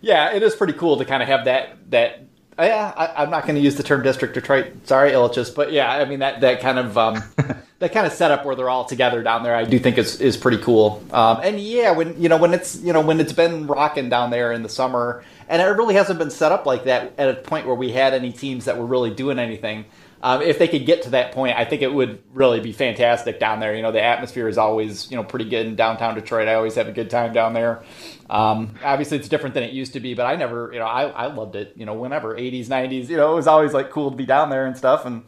A: yeah, it is pretty cool to kind of have that that. Yeah, I, am not going to use the term district Detroit. Sorry, Ilitches, but yeah, I mean that that kind of um, *laughs* that kind of setup where they're all together down there. I do think is is pretty cool. Um, and yeah, when you know when it's you know when it's been rocking down there in the summer, and it really hasn't been set up like that at a point where we had any teams that were really doing anything. Um, if they could get to that point, I think it would really be fantastic down there. You know, the atmosphere is always you know pretty good in downtown Detroit. I always have a good time down there. Um, obviously, it's different than it used to be, but I never, you know, I, I loved it. You know, whenever 80s, 90s, you know, it was always like cool to be down there and stuff. And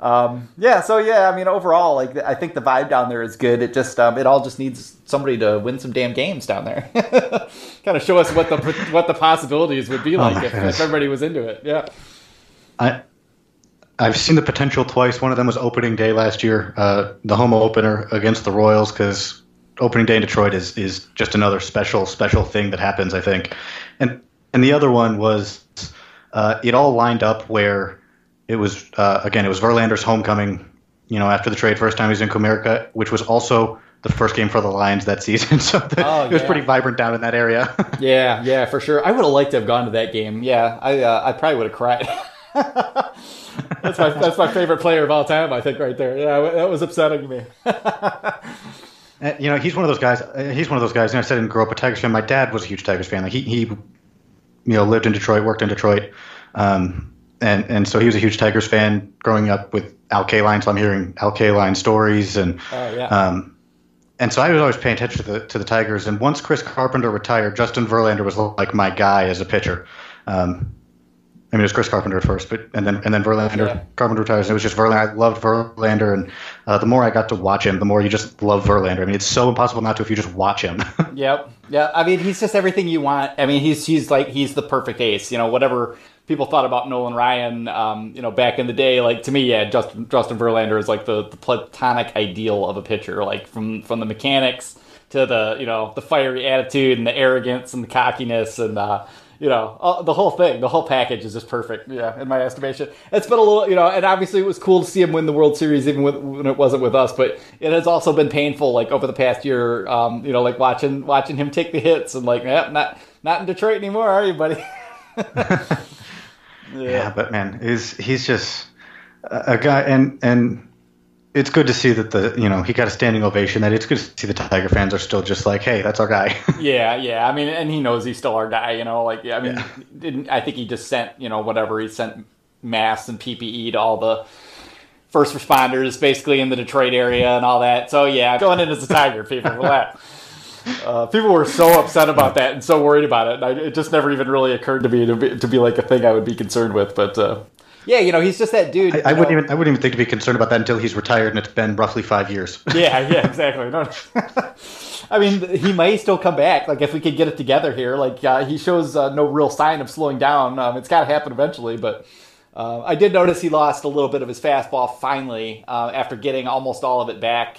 A: um, yeah, so yeah, I mean, overall, like I think the vibe down there is good. It just um, it all just needs somebody to win some damn games down there. *laughs* kind of show us what the what the possibilities would be like oh if, if everybody was into it. Yeah.
B: I I've seen the potential twice. One of them was opening day last year, uh, the home opener against the Royals, because opening day in Detroit is is just another special special thing that happens. I think, and and the other one was uh, it all lined up where it was uh, again it was Verlander's homecoming. You know, after the trade, first time he was in Comerica, which was also the first game for the Lions that season. *laughs* So the, oh, it was pretty vibrant down in that area. *laughs*
A: yeah, yeah, for sure. I would have liked to have gone to that game. Yeah, I uh, I probably would have cried. *laughs* *laughs* that's my that's my favorite player of all time. I think right there. Yeah, that was upsetting to me. *laughs*
B: You know, he's one of those guys. Uh, he's one of those guys. And I said, I didn't grow up a Tigers fan. My dad was a huge Tigers fan. Like he, he, you know, lived in Detroit, worked in Detroit, um, and and so he was a huge Tigers fan growing up with Al Kaline. So I'm hearing Al Kaline stories, and
A: oh, yeah.
B: um, and so I was always paying attention to the to the Tigers. And once Chris Carpenter retired, Justin Verlander was like my guy as a pitcher. Um, I mean, it was Chris Carpenter at first, but and then and then Verlander. Yeah. Carpenter retires, and it was just Verlander. I loved Verlander, and uh, the more I got to watch him, the more you just love Verlander. I mean, it's so impossible not to if you just watch him. *laughs*
A: yep, yeah. I mean, he's just everything you want. I mean, he's he's like he's the perfect ace. You know, whatever people thought about Nolan Ryan, um, you know, back in the day, like to me, yeah, Justin Justin Verlander is like the, the platonic ideal of a pitcher, like from from the mechanics to the you know the fiery attitude and the arrogance and the cockiness and uh, you know, uh, the whole thing, the whole package is just perfect. Yeah, in my estimation, it's been a little, you know, and obviously it was cool to see him win the World Series even when it wasn't with us. But it has also been painful, like over the past year, um, you know, like watching watching him take the hits and like, yeah, not not in Detroit anymore, are you, buddy?
B: yeah. *laughs* *laughs* yeah. but man, he's he's just a guy, and and it's good to see that the you know he got a standing ovation. That it's good to see the Tiger fans are still just like, hey, that's our guy. *laughs*
A: yeah, yeah. I mean, and he knows he's still our guy. You know, like yeah, I mean, yeah. didn't I think he just sent you know whatever he sent masks and PPE to all the first responders basically in the Detroit area and all that. So yeah, going in as a Tiger, people relax. *laughs* Uh, people were so upset about that and so worried about it. And I, it just never even really occurred to me to be, to be like a thing I would be concerned with. But uh, yeah, you know, he's just that dude.
B: I, I wouldn't even I wouldn't even think to be concerned about that until he's retired and it's been roughly five years. *laughs*
A: yeah, yeah, exactly. No, *laughs* I mean, he may still come back. Like if we could get it together here, like uh, he shows uh, no real sign of slowing down. Um, it's got to happen eventually, but. Uh, I did notice he lost a little bit of his fastball finally uh, after getting almost all of it back,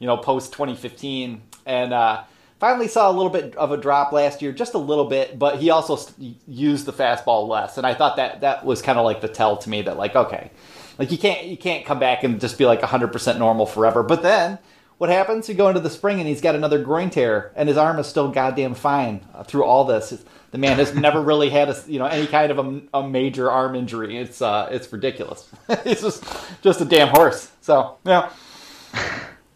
A: you know, post 2015. And uh, finally saw a little bit of a drop last year, just a little bit, but he also used the fastball less, and I thought that that was kind of like the tell to me that like okay, like you can't you can't come back and just be like 100% normal forever. But then what happens? You go into the spring and he's got another groin tear, and his arm is still goddamn fine uh, through all this. The man has never *laughs* really had a you know any kind of a, a major arm injury. It's uh it's ridiculous. *laughs* he's just just a damn horse. So yeah.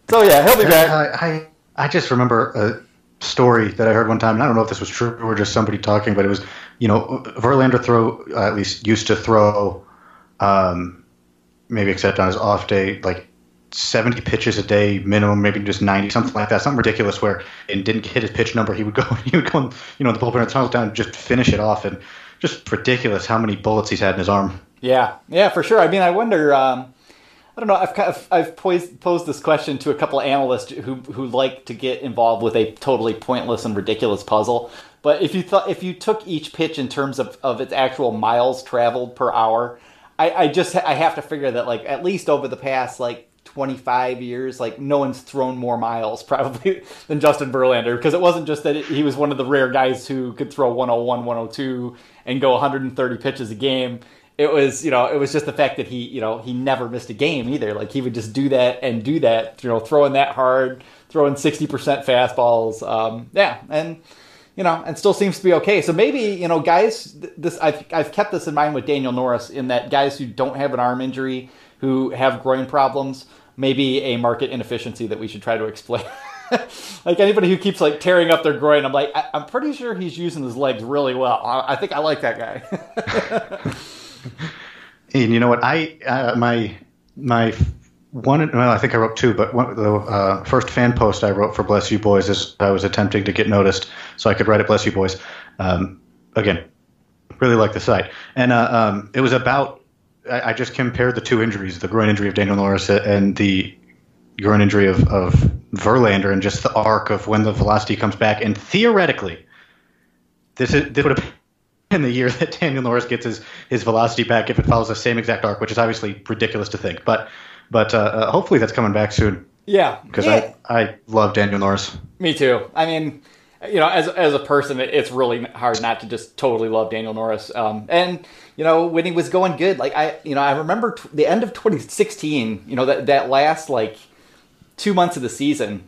A: So yeah, he'll be back.
B: I I, I just remember. Story that I heard one time, and I don't know if this was true or just somebody talking, but it was, you know, Verlander throw uh, at least used to throw, um, maybe except on his off day, like 70 pitches a day minimum, maybe just 90, something like that, something ridiculous where and didn't hit his pitch number, he would go, *laughs* he would go, you know, the bullpen and tunnel down and just finish it off, and just ridiculous how many bullets he's had in his arm.
A: Yeah, yeah, for sure. I mean, I wonder. Um, I don't know. I've kind of, I've posed, posed this question to a couple analysts who who like to get involved with a totally pointless and ridiculous puzzle. But if you thought if you took each pitch in terms of, of its actual miles traveled per hour, I, I just I have to figure that like at least over the past like 25 years, like no one's thrown more miles *laughs* probably than Justin Verlander because it wasn't just that it, he was one of the rare guys who could throw 101, 102 and go 130 pitches a game it was you know it was just the fact that he you know he never missed a game either. Like he would just do that and do that you know throwing that hard throwing 60% fastballs um, yeah and you know and still seems to be okay. So maybe you know guys this I've, I've kept this in mind with daniel norris in that guys who don't have an arm injury who have groin problems maybe a market inefficiency that we should try to explain. *laughs* Like anybody who keeps like tearing up their groin i'm like I, am pretty sure he's using his legs really well. I, I think i like that guy *laughs*
B: and you know what? I uh, my my one. Well, I think I wrote two, but one, the uh, first fan post I wrote for Bless You Boys is I was attempting to get noticed, so I could write it Bless You Boys. Um, again, really like the site, and uh, um, it was about. I, I, just compared the two injuries: the groin injury of Daniel Norris and the groin injury of, of Verlander, and just the arc of when the velocity comes back. And theoretically, this is this would have in the year that Daniel Norris gets his, his velocity back if it follows the same exact arc, which is obviously ridiculous to think. But but uh, uh, hopefully that's coming back soon.
A: Yeah,
B: because. I I love Daniel Norris.
A: Me too. I mean, you know, as as a person, it's really hard not to just totally love Daniel Norris. Um, and you know, when he was going good, like I, you know, I remember t- the end of 2016. You know, that that last like two months of the season,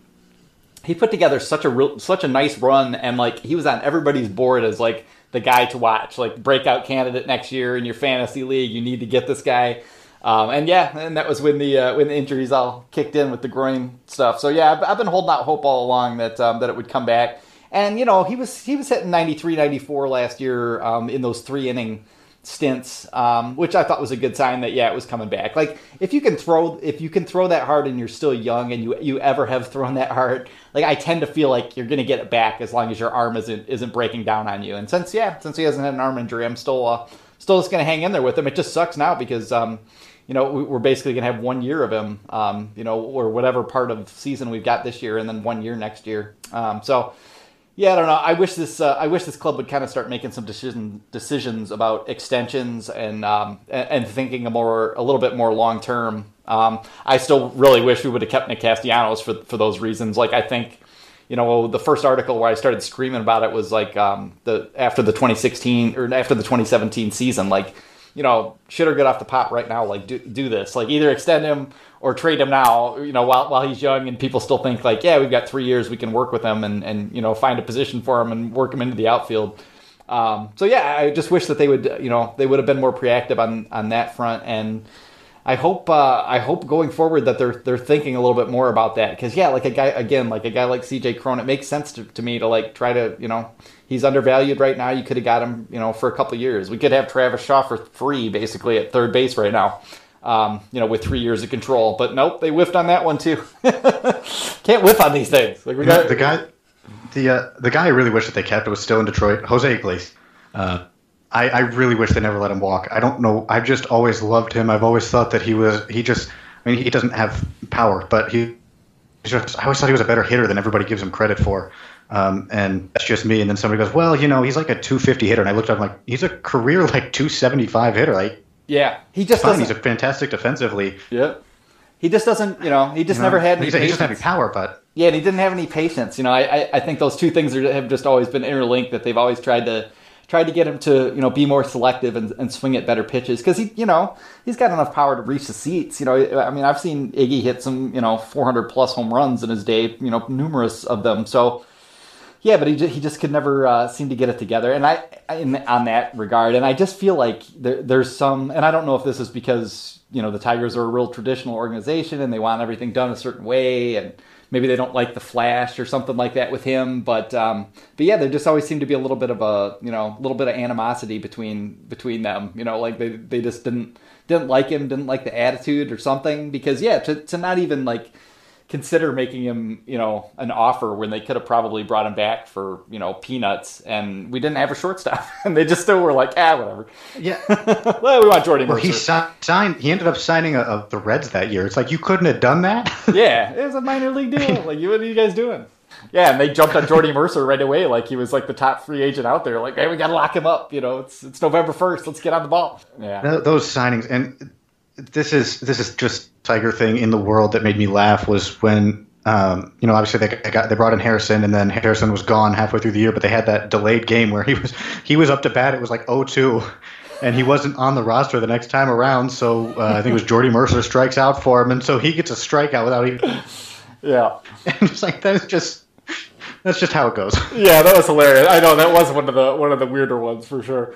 A: he put together such a real, such a nice run, and like he was on everybody's board as like the guy to watch, like breakout candidate next year in your fantasy league. You need to get this guy. Um, and yeah, and that was when the uh, when the injuries all kicked in with the groin stuff. So yeah, I've, I've been holding out hope all along that um, that it would come back. And you know, he was he was hitting 93, 94 last year um, in those three inning stints, um, which I thought was a good sign that yeah, it was coming back. Like if you can throw if you can throw that hard and you're still young and you you ever have thrown that hard, like I tend to feel like you're gonna get it back as long as your arm isn't isn't breaking down on you. And since yeah, since he hasn't had an arm injury, I'm still uh, still just to hang in there with him. It just sucks now because um, you know we're basically to have one year of him, um, you know, or whatever part of season we've got this year, and then one year next year. Um, so yeah, I don't know. I wish this uh, I wish this club would kind of start making some decision, decisions about extensions and, um, and, thinking a more a little bit more long term. Um, I still really wish we would have kept Nick Castellanos for for those reasons. Like I think, you know, the first article where I started screaming about it was like um, the after the 2016 or after the 2017 season. Like, you know, shit or get off the pot right now. Like do do this. Like either extend him or trade him now, you know, while while he's young and people still think like, yeah, we've got three years, we can work with him and and you know find a position for him and work him into the outfield. Um, so yeah, I just wish that they would, you know, they would have been more proactive on on that front and. I hope uh, I hope going forward that they're they're thinking a little bit more about that because yeah, like a guy again, like a guy like CJ Cron, it makes sense to, to me to like try to you know he's undervalued right now. You could have got him you know for a couple years. We could have Travis Shaw for free basically at third base right now um, you know, with three years of control. But nope, they whiffed on that one too. *laughs* Can't whiff on these things.
B: Like we got the guy, the uh, the guy I really wish that they kept was still in Detroit, Jose Iglesias. Uh, I, I really wish they never let him walk. I don't know. I've just always loved him. I've always thought that he was. He just. I mean, he doesn't have power, but he. Just, I always thought he was a better hitter than everybody gives him credit for. Um, and that's just me. And then somebody goes, "Well, you know, he's like a 250 hitter," and I looked up, I'm like, he's a career like 275 hitter. Like
A: yeah, he just
B: fine. He's a fantastic defensively.
A: Yeah, he just doesn't. You know, he just you know, never had any. He
B: doesn't have any power, but
A: yeah, and he didn't have any patience. You know, I I, I think those two things are, have just always been interlinked. That they've always tried to tried to get him to you know be more selective and, and swing at better pitches because he you know he's got enough power to reach the seats. You know, I mean, I've seen Iggy hit some you know 400 plus home runs in his day. You know, numerous of them. So yeah, but he just, he just could never uh, seem to get it together. And I, in, on that regard, and I just feel like there, there's some, and I don't know if this is because you know the Tigers are a real traditional organization and they want everything done a certain way, and maybe they don't like the flash or something like that with him. But um, but yeah, there just always seemed to be a little bit of a you know a little bit of animosity between between them. You know, like they they just didn't didn't like him, didn't like the attitude or something. Because yeah, to to not even like consider making him, you know, an offer when they could have probably brought him back for, you know, peanuts. And we didn't have a shortstop, *laughs* and they just still were like, ah, whatever.
B: Yeah. *laughs*
A: well, we want Jordy
B: Mercer. Well, he signed. He ended up signing a, a, the Reds that year. It's like you couldn't have done that. *laughs*
A: yeah, it was a minor league deal. Like, what are you guys doing? Yeah, and they jumped on Jordy Mercer right away, like he was like the top free agent out there. Like, hey, we got to lock him up. You know, it's it's November first. Let's get on the ball. Yeah,
B: those signings, and this is this is just Tiger thing in the world that made me laugh was when um, you know obviously they got they brought in Harrison and then Harrison was gone halfway through the year, but they had that delayed game where he was he was up to bat. It was like 0-2 and he wasn't on the roster the next time around. So uh, I think it was Jordy Mercer strikes out for him, and so he gets a strikeout without even. *laughs*
A: Yeah, *laughs*
B: and it's like that's just that's just how it goes.
A: Yeah, that was hilarious. I know that was one of the one of the weirder ones for sure.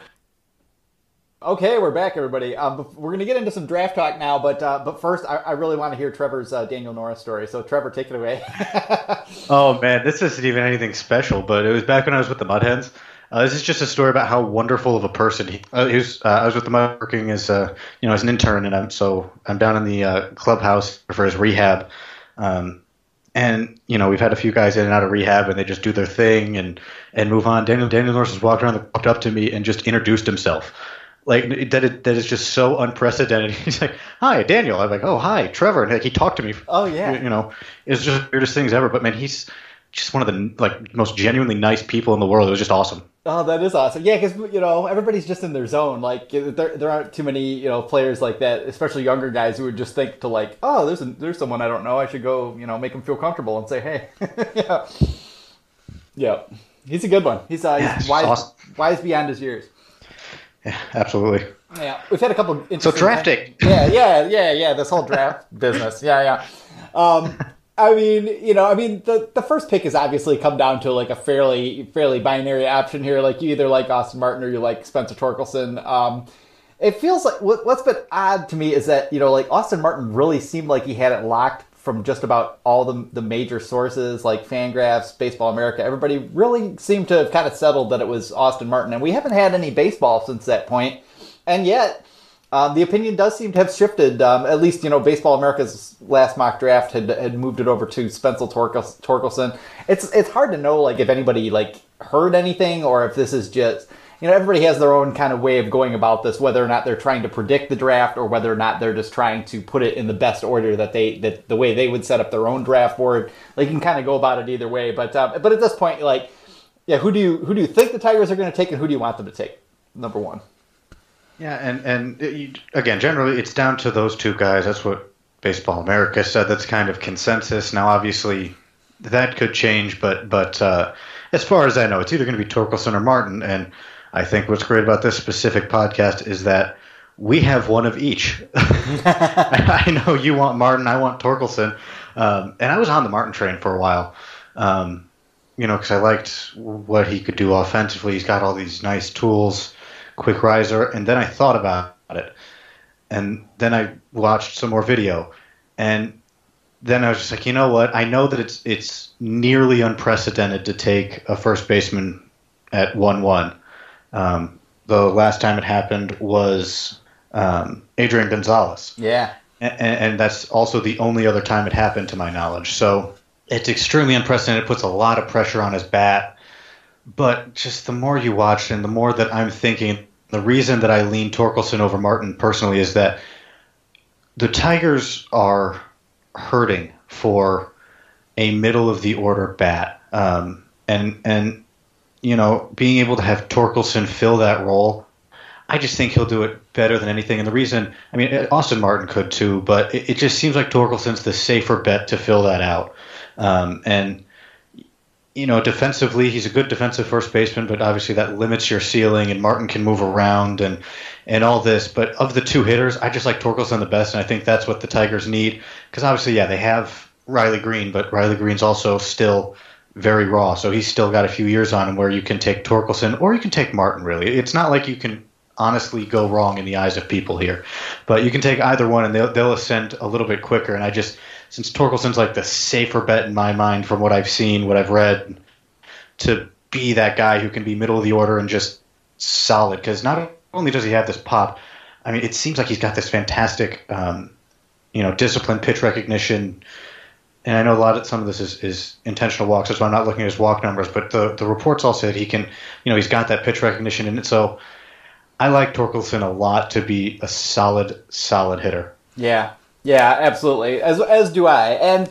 A: Okay, we're back, everybody. Um, we're going to get into some draft talk now, but uh, but first, I, I, really want to hear Trevor's uh, Daniel Norris story. So, Trevor, take it away. *laughs*
B: oh man, this isn't even anything special, but it was back when I was with the Mudhens. Uh, this is just a story about how wonderful of a person he, uh, he was. Uh, I was with the Mud working as a you know as an intern, and I'm so I'm down in the clubhouse for his rehab. Um, and you know we've had a few guys in and out of rehab, and they just do their thing and and move on. Daniel Daniel Norris was walked around, walked up to me, and just introduced himself like that it, that is just so unprecedented. *laughs* He's like, "Hi, Daniel." I'm like, "Oh, hi, Trevor." And like, he talked to me.
A: Oh yeah.
B: You, you know, it's just the weirdest things ever. But man, he's just one of the like most genuinely nice people in the world. It was just awesome.
A: Oh, that is awesome. Yeah, because you know everybody's just in their zone. Like there, there aren't too many you know players like that, especially younger guys who would just think to like, oh, there's a, there's someone I don't know. I should go you know make them feel comfortable and say, hey, *laughs* yeah, yeah. He's a good one. He's, uh, yeah, he's wise, awesome. wise beyond his years.
B: Yeah, absolutely.
A: Yeah, we've had a couple.
B: So drafting. *laughs*
A: Yeah, yeah, yeah, yeah. This whole draft *laughs* business. Yeah, yeah. Um, I mean, you know, I mean, the the first pick has obviously come down to like a fairly fairly binary option here. Like you either like Austin Martin or you like Spencer Torkelson. Um, it feels like what, what's been odd to me is that you know, like Austin Martin really seemed like he had it locked from just about all the, the major sources like Fangraphs, Baseball America, everybody really seemed to have kind of settled that it was Austin Martin. And we haven't had any baseball since that point. And yet, um, the opinion does seem to have shifted. Um, at least, you know, Baseball America's last mock draft had, had moved it over to Spencer Torkelson. It's it's hard to know like if anybody like heard anything or if this is just you know, everybody has their own kind of way of going about this, whether or not they're trying to predict the draft or whether or not they're just trying to put it in the best order that they that the way they would set up their own draft board. You can kind of go about it either way, but uh, but at this point, like, yeah, who do you who do you think the Tigers are going to take, and who do you want them to take? Number one.
B: Yeah, and and again, generally, it's down to those two guys. That's what Baseball America said. That's kind of consensus. Now, obviously, that could change, but but uh, as far as I know, it's either going to be Torkelson or Martin, and I think what's great about this specific podcast is that we have one of each. *laughs* *laughs* I know you want Martin, I want Torkelson, um, and I was on the Martin train for a while. Um, you know, because I liked what he could do offensively. He's got all these nice tools, quick riser, and then I thought about it, and then I watched some more video, and then I was just like, you know what? I know that it's it's nearly unprecedented to take a first baseman at one one um, the last time it happened was um, Adrian Gonzalez.
A: Yeah.
B: And, and, that's also the only other time it happened to my knowledge. So it's extremely unprecedented. It puts a lot of pressure on his bat. But just the more you watch and the more that I'm thinking, the reason that I lean Torkelson over Martin personally is that the Tigers are hurting for a middle of the order bat. Um, and and you know, being able to have Torkelson fill that role, I just think he'll do it better than anything. And the reason, I mean, Austin Martin could too, but it, it just seems like Torkelson's the safer bet to fill that out. Um, and you know, defensively, he's a good defensive first baseman, but obviously that limits your ceiling. And Martin can move around and and all this. But of the two hitters, I just like Torkelson the best, and I think that's what the Tigers need. Because obviously, yeah, they have Riley Greene, but Riley Greene's also still very raw. So he's still got a few years on him where you can take Torkelson or you can take Martin, really. It's not like you can honestly go wrong in the eyes of people here. But you can take either one and they'll, they'll ascend a little bit quicker. And I just, since Torkelson's like the safer bet in my mind from what I've seen, what I've read, to be that guy who can be middle of the order and just solid. Because not only does he have this pop, I mean, it seems like he's got this fantastic, um, you know, discipline, pitch recognition, and I know a lot of some of this is, is intentional walks, that's why I'm not looking at his walk numbers. But the the reports all said he can, you know, he's got that pitch recognition in it. So I like Torkelson a lot to be a solid, solid hitter.
A: Yeah, yeah, absolutely. As as do I, and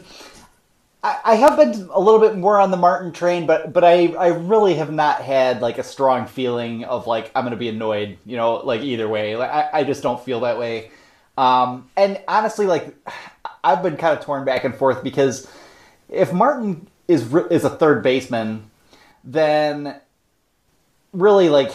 A: I, I have been a little bit more on the Martin train, but but I I really have not had like a strong feeling of like I'm going to be annoyed, you know, like either way. Like I, I just don't feel that way. Um, and honestly, like I've been kind of torn back and forth because if Martin is is a third baseman, then really like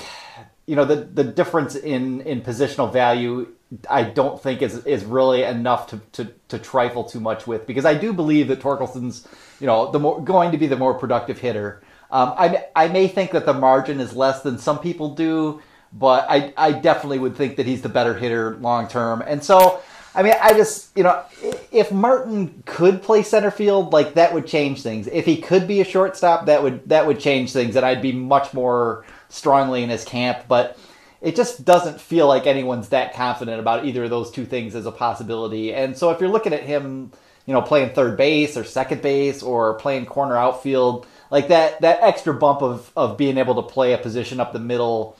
A: you know the the difference in in positional value I don't think is is really enough to, to, to trifle too much with because I do believe that Torkelson's you know the more going to be the more productive hitter. Um, I I may think that the margin is less than some people do, but I I definitely would think that he's the better hitter long term, and so I mean, I just, you know, if Martin could play center field, like that would change things. If he could be a shortstop, that would that would change things, and I'd be much more strongly in his camp. But it just doesn't feel like anyone's that confident about either of those two things as a possibility. And so if you're looking at him, you know, playing third base or second base or playing corner outfield, like that that extra bump of of being able to play a position up the middle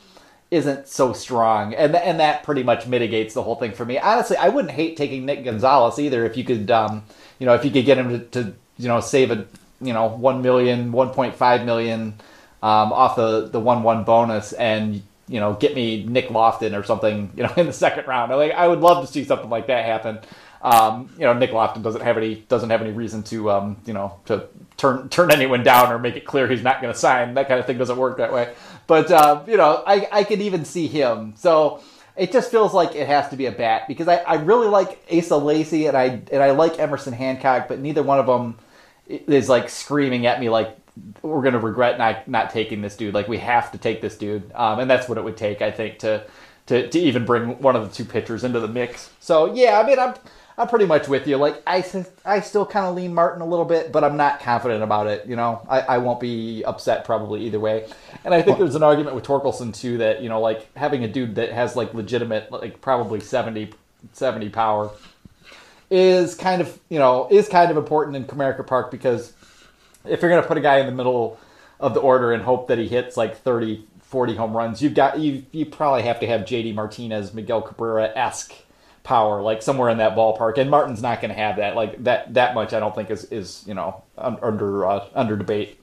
A: isn't so strong, and and that pretty much mitigates the whole thing for me. Honestly, I wouldn't hate taking Nick Gonzalez either if you could, um, you know, if you could get him to, to you know save a you know one million, one point five million um, off the the one one bonus and you know get me Nick Loftin or something *laughs* you know in the second round. Like I would love to see something like that happen. Um, you know, Nick Loftin doesn't have any doesn't have any reason to um, you know to turn turn anyone down or make it clear he's not going to sign. That kind of thing doesn't work that way. But uh, you know, I I could even see him. So it just feels like it has to be a bat because I, I really like Asa Lacy and I and I like Emerson Hancock, but neither one of them is like screaming at me like we're gonna regret not not taking this dude. Like we have to take this dude, um, and that's what it would take, I think, to to to even bring one of the two pitchers into the mix. So yeah, I mean, I'm I'm pretty much with you. Like I, I still kind of lean Martin a little bit, but I'm not confident about it. You know, I, I won't be upset probably either way. And I think there's an argument with Torkelson too that you know, like having a dude that has like legitimate, like probably 70, 70 power is kind of you know is kind of important in Comerica Park because if you're going to put a guy in the middle of the order and hope that he hits like 30, 40 home runs. You've got you you probably have to have JD Martinez, Miguel Cabrera esque power, like somewhere in that ballpark. And Martin's not going to have that. Like that that much, I don't think is is you know under uh, under debate.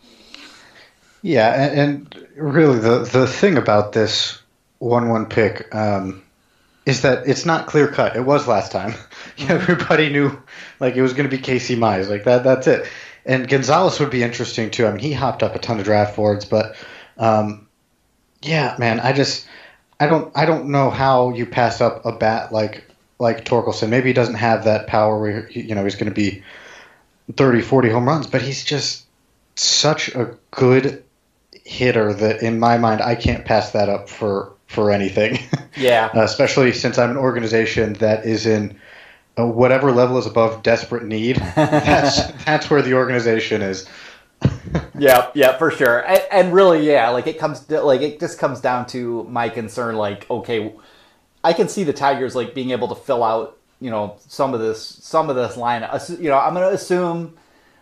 B: Yeah, and, and, really the the thing about this one one pick um, is that it's not clear cut. It was last time. *laughs* Mm-hmm. Everybody knew like it was going to be Casey Mize. Like that. That's it. And Gonzalez would be interesting too. I mean, he hopped up a ton of draft boards, but um, yeah, man, I just I don't I don't know how you pass up a bat like like Torkelson. Maybe he doesn't have that power where you know he's going to be 30, 40 home runs, but he's just such a good hitter that in my mind I can't pass that up for for anything. *laughs*
A: Yeah.
B: uh, especially since I'm an organization that is in uh, whatever level is above desperate need. *laughs* That's that's where the organization is. *laughs*
A: yeah, yeah, for sure. And, and, really, yeah, like it comes to, like it just comes down to my concern. Like, okay, I can see the Tigers like being able to fill out, you know, some of this some of this line. You know, I'm going to assume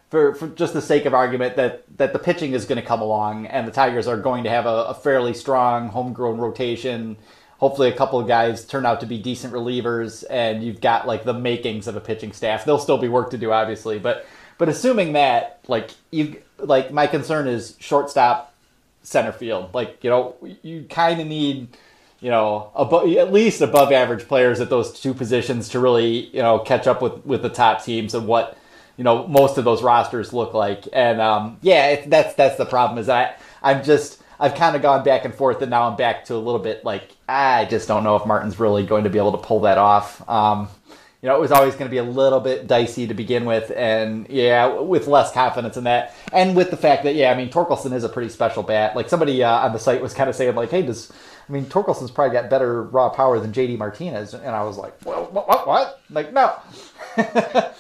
A: for, for just the sake of argument that that the pitching is going to come along and the Tigers are going to have a, a, fairly strong homegrown rotation. Hopefully, a couple of guys turn out to be decent relievers, and you've got like the makings of a pitching staff. There'll still be work to do, obviously, but but assuming that, like you, like my concern is shortstop, center field. Like you know, you kind of need you know, above, at least above average players at those two positions to really, you know, catch up with, with the top teams and what you know most of those rosters look like. And um, yeah, it, that's that's the problem. Is I I'm just I've kind of gone back and forth, and now I'm back to a little bit like I just don't know if Martin's really going to be able to pull that off. Um, you know, it was always going to be a little bit dicey to begin with, and yeah, with less confidence in that, and with the fact that yeah, I mean Torkelson is a pretty special bat. Like somebody uh, on the site was kind of saying like, hey, does I mean Torkelson's probably got better raw power than JD Martinez, and I was like, well, what, what, what? Like no, *laughs* there,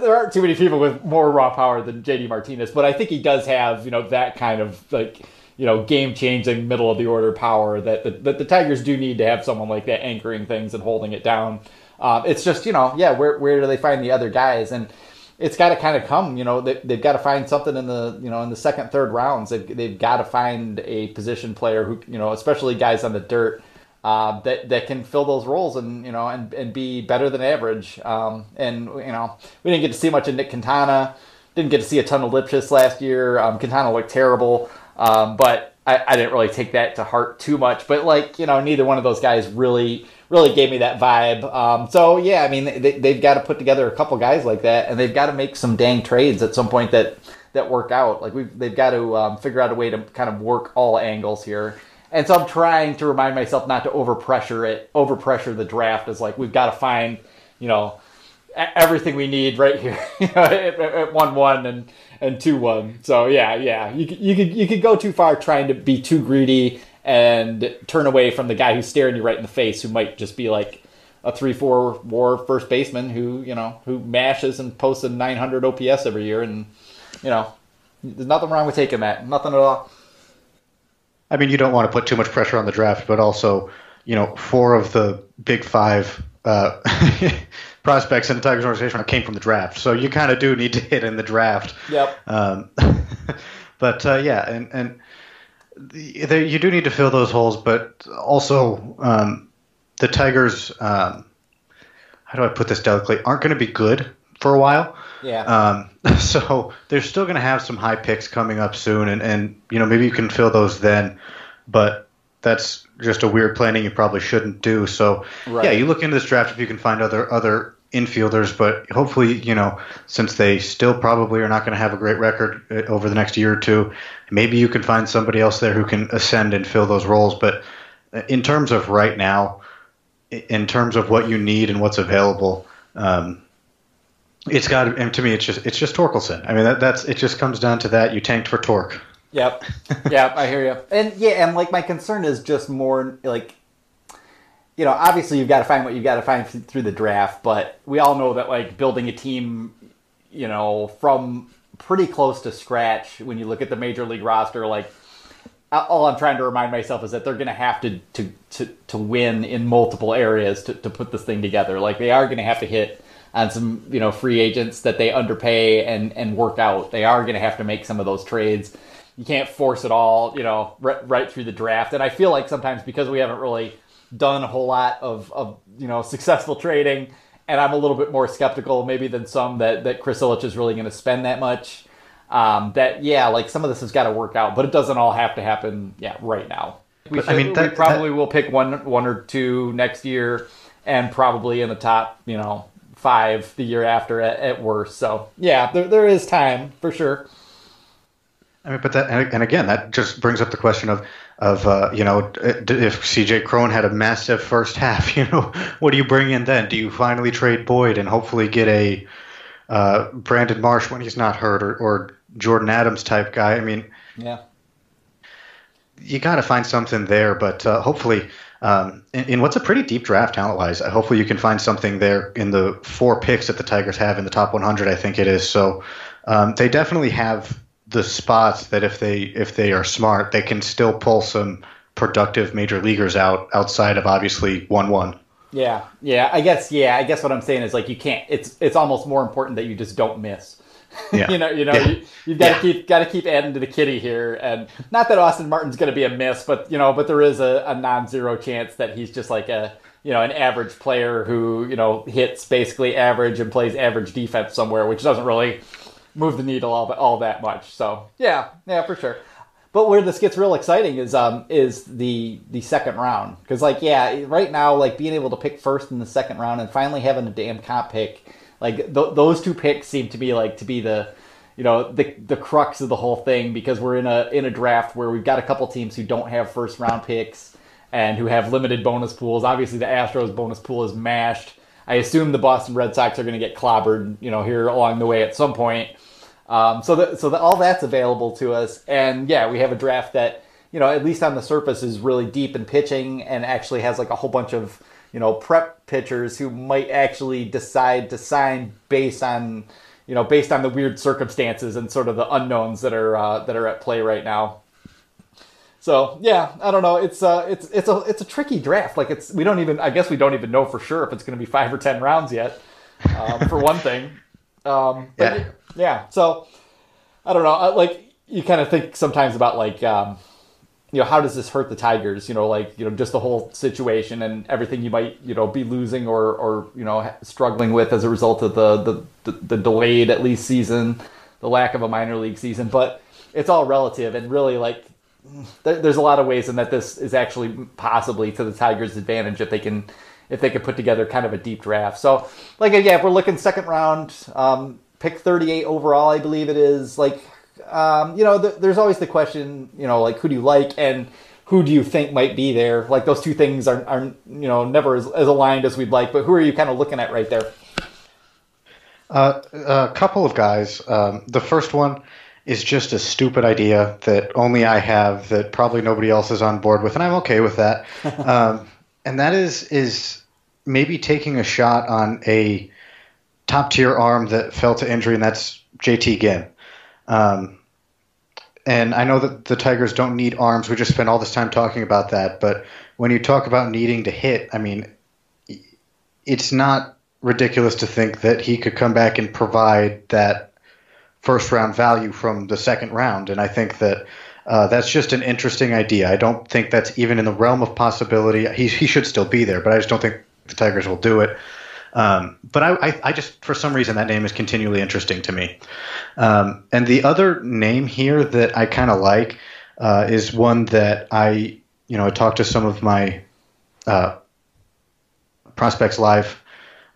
A: there aren't too many people with more raw power than JD Martinez, but I think he does have, you know, that kind of like, you know, game changing middle of the order power that the, that the Tigers do need to have someone like that anchoring things and holding it down. Um, it's just, you know, yeah, where, where do they find the other guys? And it's got to kind of come, you know, they, they've got to find something in the, you know, in the second, third rounds. They've, they've got to find a position player who, you know, especially guys on the dirt uh, that that can fill those roles and you know and, and be better than average. Um, and you know we didn't get to see much of Nick Quintana. Didn't get to see a ton of Lipcius last year. Um, Quintana looked terrible, um, but I, I, didn't really take that to heart too much. But like you know, neither one of those guys really really gave me that vibe. Um, so yeah, I mean they, they've got to put together a couple guys like that, and they've got to make some dang trades at some point that that work out. Like we they've got to um, figure out a way to kind of work all angles here. And so I'm trying to remind myself not to overpressure it, overpressure the draft Is like we've got to find, you know, everything we need right here *laughs* at, one one and and two one. So yeah, yeah, you could, you could you could go too far trying to be too greedy and turn away from the guy who's staring you right in the face, who might just be like a three four WAR first baseman who you know who mashes and posts a 900 OPS every year, and you know, there's nothing wrong with taking that, nothing at all.
B: I mean, you don't want to put too much pressure on the draft, but also, you know, four of the big five uh, *laughs* prospects in the Tigers organization came from the draft, so you kind of do need to hit in the draft.
A: Yep.
B: Um, *laughs* but uh, yeah, and and the, the, you do need to fill those holes, but also um, the Tigers. Um, how do I put this delicately? Aren't going to be good for a while.
A: Yeah.
B: Um, *laughs* so they're still going to have some high picks coming up soon, and, and you know maybe you can fill those then, but that's just a weird planning you probably shouldn't do. So right. yeah, you look into this draft if you can find other other infielders, but hopefully you know since they still probably are not going to have a great record uh, over the next year or two, maybe you can find somebody else there who can ascend and fill those roles. But uh, in terms of right now, in terms of what you need and what's available. Um, it's got and to me, it's just it's just Torkelson. I mean, that, that's it. Just comes down to that. You tanked for torque.
A: Yep. *laughs* yep. I hear you. And yeah, and like my concern is just more like, you know, obviously you've got to find what you've got to find through the draft, but we all know that like building a team, you know, from pretty close to scratch when you look at the major league roster, like all I'm trying to remind myself is that they're going to have to to to to win in multiple areas to to put this thing together. Like they are going to have to hit on some you know free agents that they underpay and and work out. They are going to have to make some of those trades, you can't force it all, you know, right, right through the draft. And I feel like sometimes because we haven't really done a whole lot of, of you know successful trading, and I'm a little bit more skeptical maybe than some that that Chris Ilitch is really going to spend that much. Um, that yeah, like some of this has got to work out, but it doesn't all have to happen yeah right now. We, should, I mean, that, we probably that... will pick one one or two next year, and probably in the top you know five the year after at, at worst. So yeah, there there is time for sure.
B: I mean, but that and again, that just brings up the question of of uh, you know if CJ Cron had a massive first half, *laughs* you know, what do you bring in then? Do you finally trade Boyd and hopefully get a uh, Brandon Marsh when he's not hurt or, or Jordan Adams type guy? I mean,
A: yeah,
B: you got to find something there, but uh, hopefully. Um, in, in, what's a pretty deep draft talent wise, hopefully you can find something there in the four picks that the Tigers have in the top 100. I think it is. So um, they definitely have the spots that if they if they are smart, they can still pull some productive major leaguers out outside of obviously one one.
A: Yeah, yeah. I guess yeah. I guess what I'm saying is like you can't. It's it's almost more important that you just don't miss. *laughs* Yeah. you know, you know, yeah. you, have got to yeah. keep got to keep adding to the kitty here, and not that Austin Martin's going to be a miss, but you know, but there is a, a non-zero chance that he's just like a you know an average player who you know hits basically average and plays average defense somewhere, which doesn't really move the needle all, all that much. So yeah, yeah, for sure. But where this gets real exciting is um is the the second round because like yeah right now like being able to pick first in the second round and finally having a damn comp pick like th- those two picks seem to be like to be the you know the the crux of the whole thing because we're in a in a draft where we've got a couple teams who don't have first round picks and who have limited bonus pools. Obviously the Astros bonus pool is mashed. I assume the Boston Red Sox are going to get clobbered, you know, here along the way at some point. Um, so that so that all that's available to us, and yeah, we have a draft that you know at least on the surface is really deep in pitching and actually has like a whole bunch of you know prep pitchers who might actually decide to sign based on you know based on the weird circumstances and sort of the unknowns that are uh, that are at play right now. So yeah, I don't know. It's uh, it's it's a it's a tricky draft. Like it's we don't even I guess we don't even know for sure if it's going to be five or ten rounds yet. Um, for one thing, um, yeah. Yeah. So I don't know. Like you kind of think sometimes about like, um, you know, how does this hurt the Tigers? You know, like you know, just the whole situation and everything you might you know be losing or or you know struggling with as a result of the the, the, the delayed at least season, the lack of a minor league season. But it's all relative and really like there's a lot of ways in that this is actually possibly to the Tigers' advantage if they can if they could put together kind of a deep draft. So, like yeah, if we're looking second round, um, pick 38 overall, I believe it is. Like, um, you know, th- there's always the question, you know, like who do you like and who do you think might be there? Like those two things are, are you know, never as, as aligned as we'd like. But who are you kind of looking at right there?
B: Uh, a couple of guys. Um, the first one is just a stupid idea that only I have, that probably nobody else is on board with, and I'm okay with that. *laughs* um, and that is is maybe taking a shot on a top tier arm that fell to injury, and that's JT Ginn. Um, and I know that the Tigers don't need arms. We just spent all this time talking about that. But when you talk about needing to hit, I mean, it's not ridiculous to think that he could come back and provide that first round value from the second round. And I think that uh, that's just an interesting idea. I don't think that's even in the realm of possibility. He, he should still be there, but I just don't think the Tigers will do it. Um, but I, I, I, just, for some reason, that name is continually interesting to me. Um, and the other name here that I kind of like uh, is one that I, you know, I talked to some of my uh, prospects live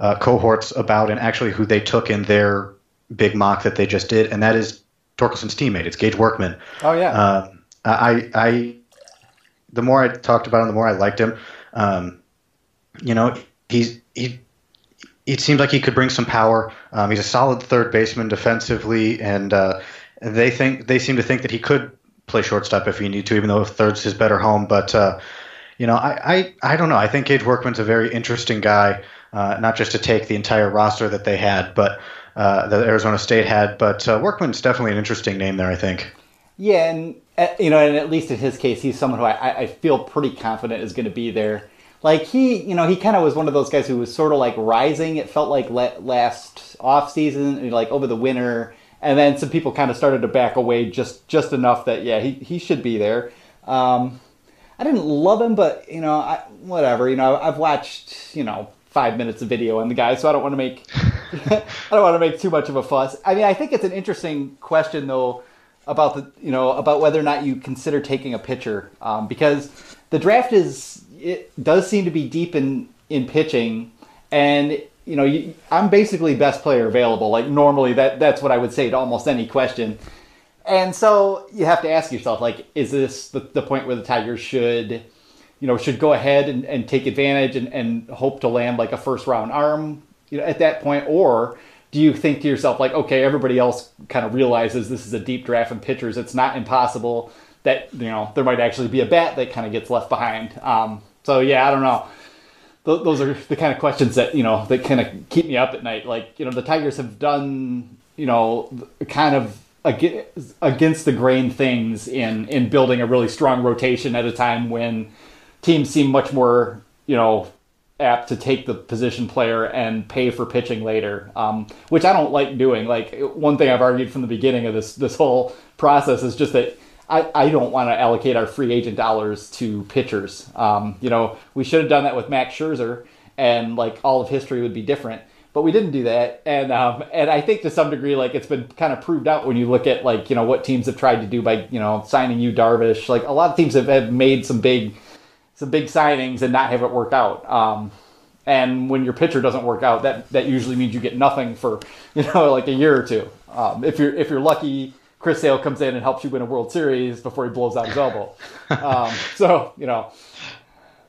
B: uh, cohorts about, and actually who they took in their big mock that they just did, and that is Torkelson's teammate. It's Gage Workman.
A: Oh yeah.
B: Um, I, I, the more I talked about him, the more I liked him. Um, you know, he's he. It seems like he could bring some power. Um, he's a solid third baseman defensively, and uh, they think they seem to think that he could play shortstop if he need to, even though third's his better home. But uh, you know, I, I I don't know. I think Gage Workman's a very interesting guy, uh, not just to take the entire roster that they had, but uh, that Arizona State had. But uh, Workman's definitely an interesting name there. I think.
A: Yeah, and uh, you know, and at least in his case, he's someone who I, I feel pretty confident is going to be there like he, you know, he kind of was one of those guys who was sort of like rising. It felt like last off season, like over the winter, and then some people kind of started to back away just just enough that yeah, he he should be there. Um, I didn't love him, but you know, I, whatever. You know, I've watched you know five minutes of video on the guy, so I don't want to make *laughs* *laughs* I don't want to make too much of a fuss. I mean, I think it's an interesting question though about the you know about whether or not you consider taking a pitcher um, because the draft is it does seem to be deep in in pitching. And you know you, I'm basically best player available. Like normally that that's what I would say to almost any question. And so you have to ask yourself like is this the, the point where the Tigers should you know should go ahead and, and take advantage and, and hope to land like a first round arm you know at that point? Or do you think to yourself like, okay, everybody else kind of realizes this is a deep draft in pitchers. It's not impossible that you know there might actually be a bat that kind of gets left behind. Um, so yeah, I don't know. Th- those are the kind of questions that you know that kind of keep me up at night. Like you know, the Tigers have done you know kind of against the grain things in in building a really strong rotation at a time when teams seem much more you know apt to take the position player and pay for pitching later, um, which I don't like doing. Like one thing I've argued from the beginning of this this whole process is just that I, I don't want to allocate our free agent dollars to pitchers. Um, you know, we should have done that with Max Scherzer, and like all of history would be different. But we didn't do that, and um, and I think to some degree, like it's been kind of proved out when you look at like you know what teams have tried to do by you know signing Yu Darvish. Like a lot of teams have, have made some big some big signings and not have it work out. Um, and when your pitcher doesn't work out, that that usually means you get nothing for *laughs* you know like a year or two. Um, if you're if you're lucky, Chris Sale comes in and helps you win a World Series before he blows out his elbow. Um, so you know,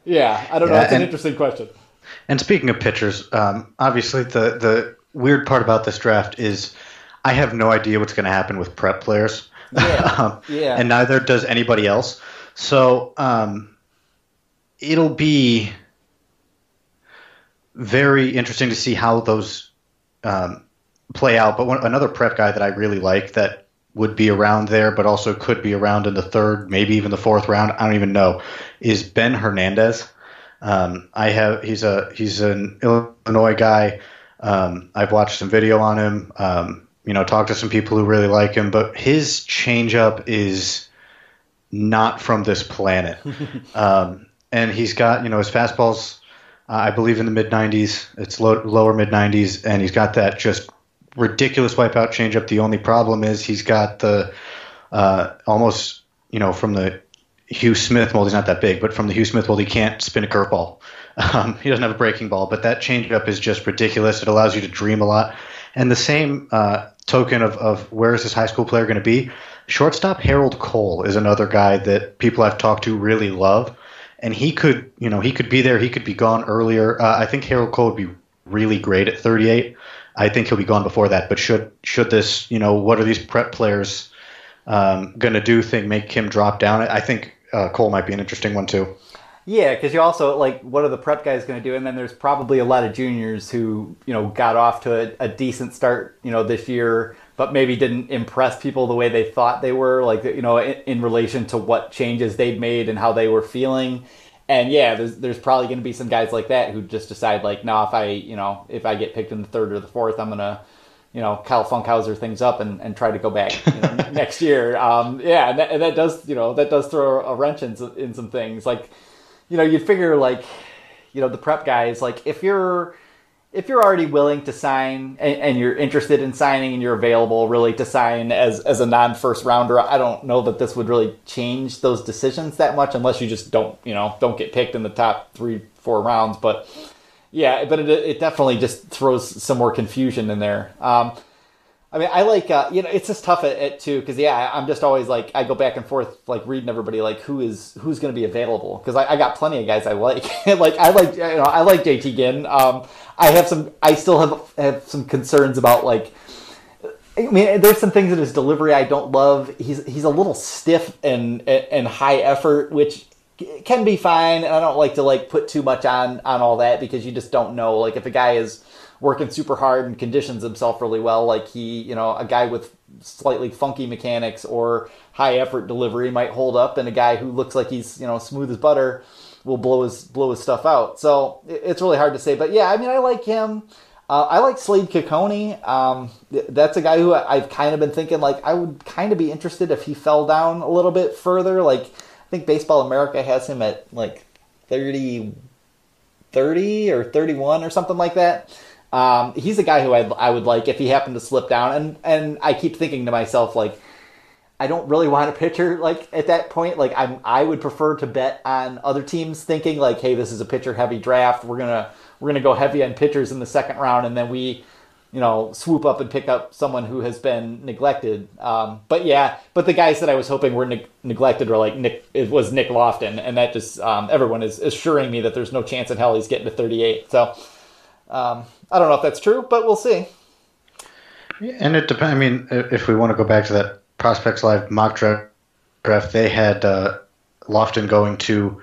A: yeah, I don't yeah, know. It's an interesting question.
B: And speaking of pitchers, um, obviously the the weird part about this draft is I have no idea what's going to happen with prep players. Yeah. *laughs* um, yeah. And neither does anybody else. So um, it'll be very interesting to see how those um, play out. But one, another prep guy that I really like that would be around there, but also could be around in the third, maybe even the fourth round. I don't even know. Is Ben Hernandez? Um, I have he's a he's an Illinois guy. Um, I've watched some video on him. Um, you know, talked to some people who really like him, but his changeup is not from this planet. *laughs* Um, and he's got you know his fastball's uh, I believe in the mid 90s. It's low, lower mid 90s, and he's got that just ridiculous wipeout changeup. The only problem is he's got the uh, almost you know from the Hugh Smith mold. He's not that big, but from the Hugh Smith mold, he can't spin a curveball. *laughs* Um, he doesn't have a breaking ball, but that changeup is just ridiculous. It allows you to dream a lot. And the same uh, token of, of where is this high school player going to be? Shortstop Harold Coll is another guy that people I've talked to really love and he could, you know, he could be there. He could be gone earlier. Uh, I think Harold Coll would be really great at 38. I think he'll be gone before that. But should should this, you know, what are these prep players um, going to do? Thing make him drop down? I think uh, Coll might be an interesting one too.
A: Yeah, because you also like what are the prep guys going to do? And then there's probably a lot of juniors who you know got off to a, a decent start, you know, this year but maybe didn't impress people the way they thought they were, like you know, in, in relation to what changes they'd made and how they were feeling. And yeah, there's there's probably going to be some guys like that who just decide like, no, if I you know if I get picked in the third or the fourth, I'm gonna you know Kyle Funkhouser things up and, and try to go back you know, *laughs* next year. Um, yeah, and that, and that, does you know that does throw a wrench in, in some things. Like you know you'd figure like you know the prep guys like if you're if you're already willing to sign and, and, you're interested in signing and you're available really to sign as, as a non first rounder, I don't know that this would really change those decisions that much unless you just don't, you know, don't get picked in the top three, four rounds. But yeah, but it, it definitely just throws some more confusion in there. Um, I mean, I like uh, you know, it's just tough at, at too because yeah, I'm just always like I go back and forth like reading everybody like who is who's going to be available because I, I, got plenty of guys I like *laughs* like I like you know I like JT Ginn. Um, I have some I still have have some concerns about like I mean, there's some things in his delivery I don't love. He's he's a little stiff and and high effort, which can be fine. And I don't like to like put too much on on all that because you just don't know. Like if a guy is working super hard and conditions himself really well, like he, you know, a guy with slightly funky mechanics or high effort delivery might hold up, and a guy who looks like he's, you know, smooth as butter will blow his blow his stuff out. So it's really hard to say, but yeah, I mean, I like him. Uh, I like Slade Cecconi. Um, that's a guy who I've kind of been thinking like I would kind of be interested if he fell down a little bit further. Like I think Baseball America has him at like 30, 30 or 31 or something like that. Um, he's a guy who I'd, I would like if he happened to slip down. And, and I keep thinking to myself, like, I don't really want a pitcher like at that point. Like I'm, I would prefer to bet on other teams thinking like, hey, this is a pitcher heavy draft. We're gonna we're gonna go heavy on pitchers in the second round, and then we, you know, swoop up and pick up someone who has been neglected. Um, but yeah, but the guys that I was hoping were ne- neglected were like Nick. It was Nick Loftin, and that just um, everyone is assuring me that there's no chance in hell he's getting to 38. So um, I don't know if that's true, but we'll see.
B: And it depends. I mean, if we want to go back to that Prospects Live mock draft, they had uh, Loftin going to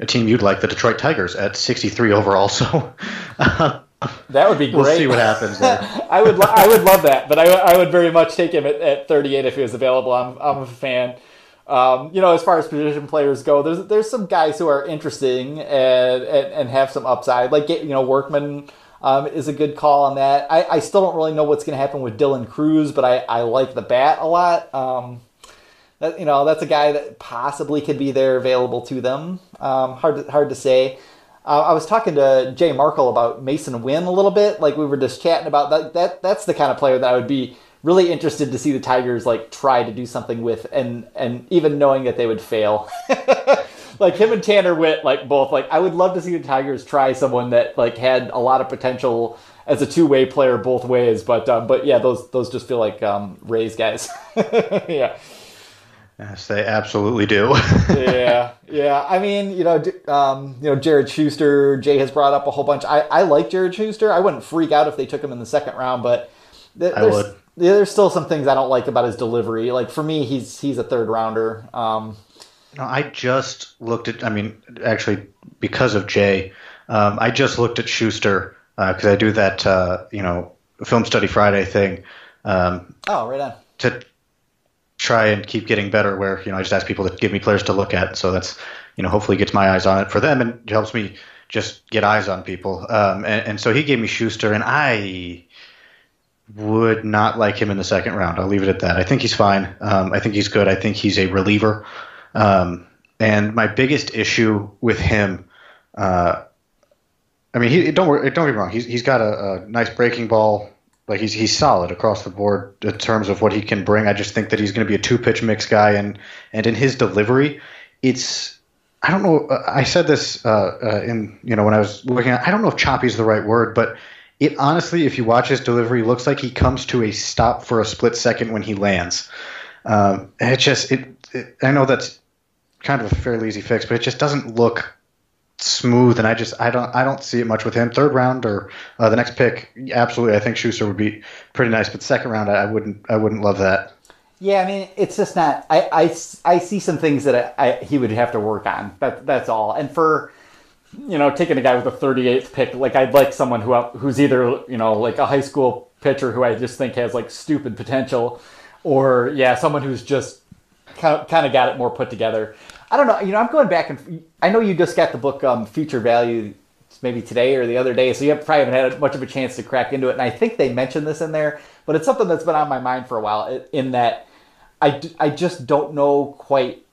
B: a team you'd like, the Detroit Tigers, at 63 overall. So *laughs*
A: that would be great.
B: We'll see what happens there. *laughs*
A: I would, lo- I would love that, but I, I would very much take him at, at 38 if he was available. I'm, I'm a fan. Um, you know, as far as position players go, there's there's some guys who are interesting and, and, and have some upside. Like you know, Workman um, is a good call on that. I, I still don't really know what's going to happen with Dylan Crews, but I, I like the bat a lot. Um, that, you know, that's a guy that possibly could be there available to them. Um, hard to, hard to say. Uh, I was talking to Jay Markle about Masyn Winn a little bit. Like we were just chatting about that. That that's the kind of player that I would be really interested to see the Tigers like try to do something with, and and even knowing that they would fail. *laughs* like him and Tanner Witt, like both, like I would love to see the Tigers try someone that like had a lot of potential as a two way player both ways. But um, but yeah, those those just feel like um, Rays guys. *laughs* yeah.
B: Yes, they absolutely do. *laughs*
A: yeah, yeah. I mean, you know, um, you know, Jared Schuster. Jay has brought up a whole bunch. I, I like Jared Schuster. I wouldn't freak out if they took him in the second round, but
B: th- I would.
A: There's still some things I don't like about his delivery. Like for me, he's he's a third rounder. Um,
B: no, I just looked at. I mean, actually, because of Jay, um, I just looked at Schuster because uh, I do that, uh, you know, film study Friday thing. Um,
A: oh, right on.
B: To try and keep getting better, where you know I just ask people to give me players to look at. So that's you know hopefully gets my eyes on it for them and helps me just get eyes on people. Um, and, and so he gave me Schuster, and I would not like him in the second round. I'll leave it at that. I think he's fine. Um, I think he's good. I think he's a reliever. Um, and my biggest issue with him, uh, I mean, he don't don't get me wrong. He's he's got a, a, nice breaking ball. Like he's he's solid across the board in terms of what he can bring. I just think that he's going to be a two pitch mix guy, and and in his delivery, it's I don't know. Uh, I said this uh, uh, in you know when I was looking at. I don't know if choppy is the right word, but it honestly, if you watch his delivery, looks like he comes to a stop for a split second when he lands. Um, it just it, it I know that's kind of a fairly easy fix, but it just doesn't look smooth. And I just I don't I don't see it much with him. Third round or uh, the next pick, absolutely. I think Schuster would be pretty nice, but second round, I, I wouldn't I wouldn't love that.
A: Yeah, I mean, it's just not. I, I, I see some things that I, I, he would have to work on. That that's all. And for you know, taking a guy with a 38th pick, like I'd like someone who who's either you know like a high school pitcher who I just think has like stupid potential, or yeah, someone who's just kind of got it more put together. I don't know. You know, I'm going back and I know you just got the book um, Future Value maybe today or the other day, so you probably haven't had much of a chance to crack into it. And I think they mentioned this in there, but it's something that's been on my mind for a while. In that, I, I just don't know quite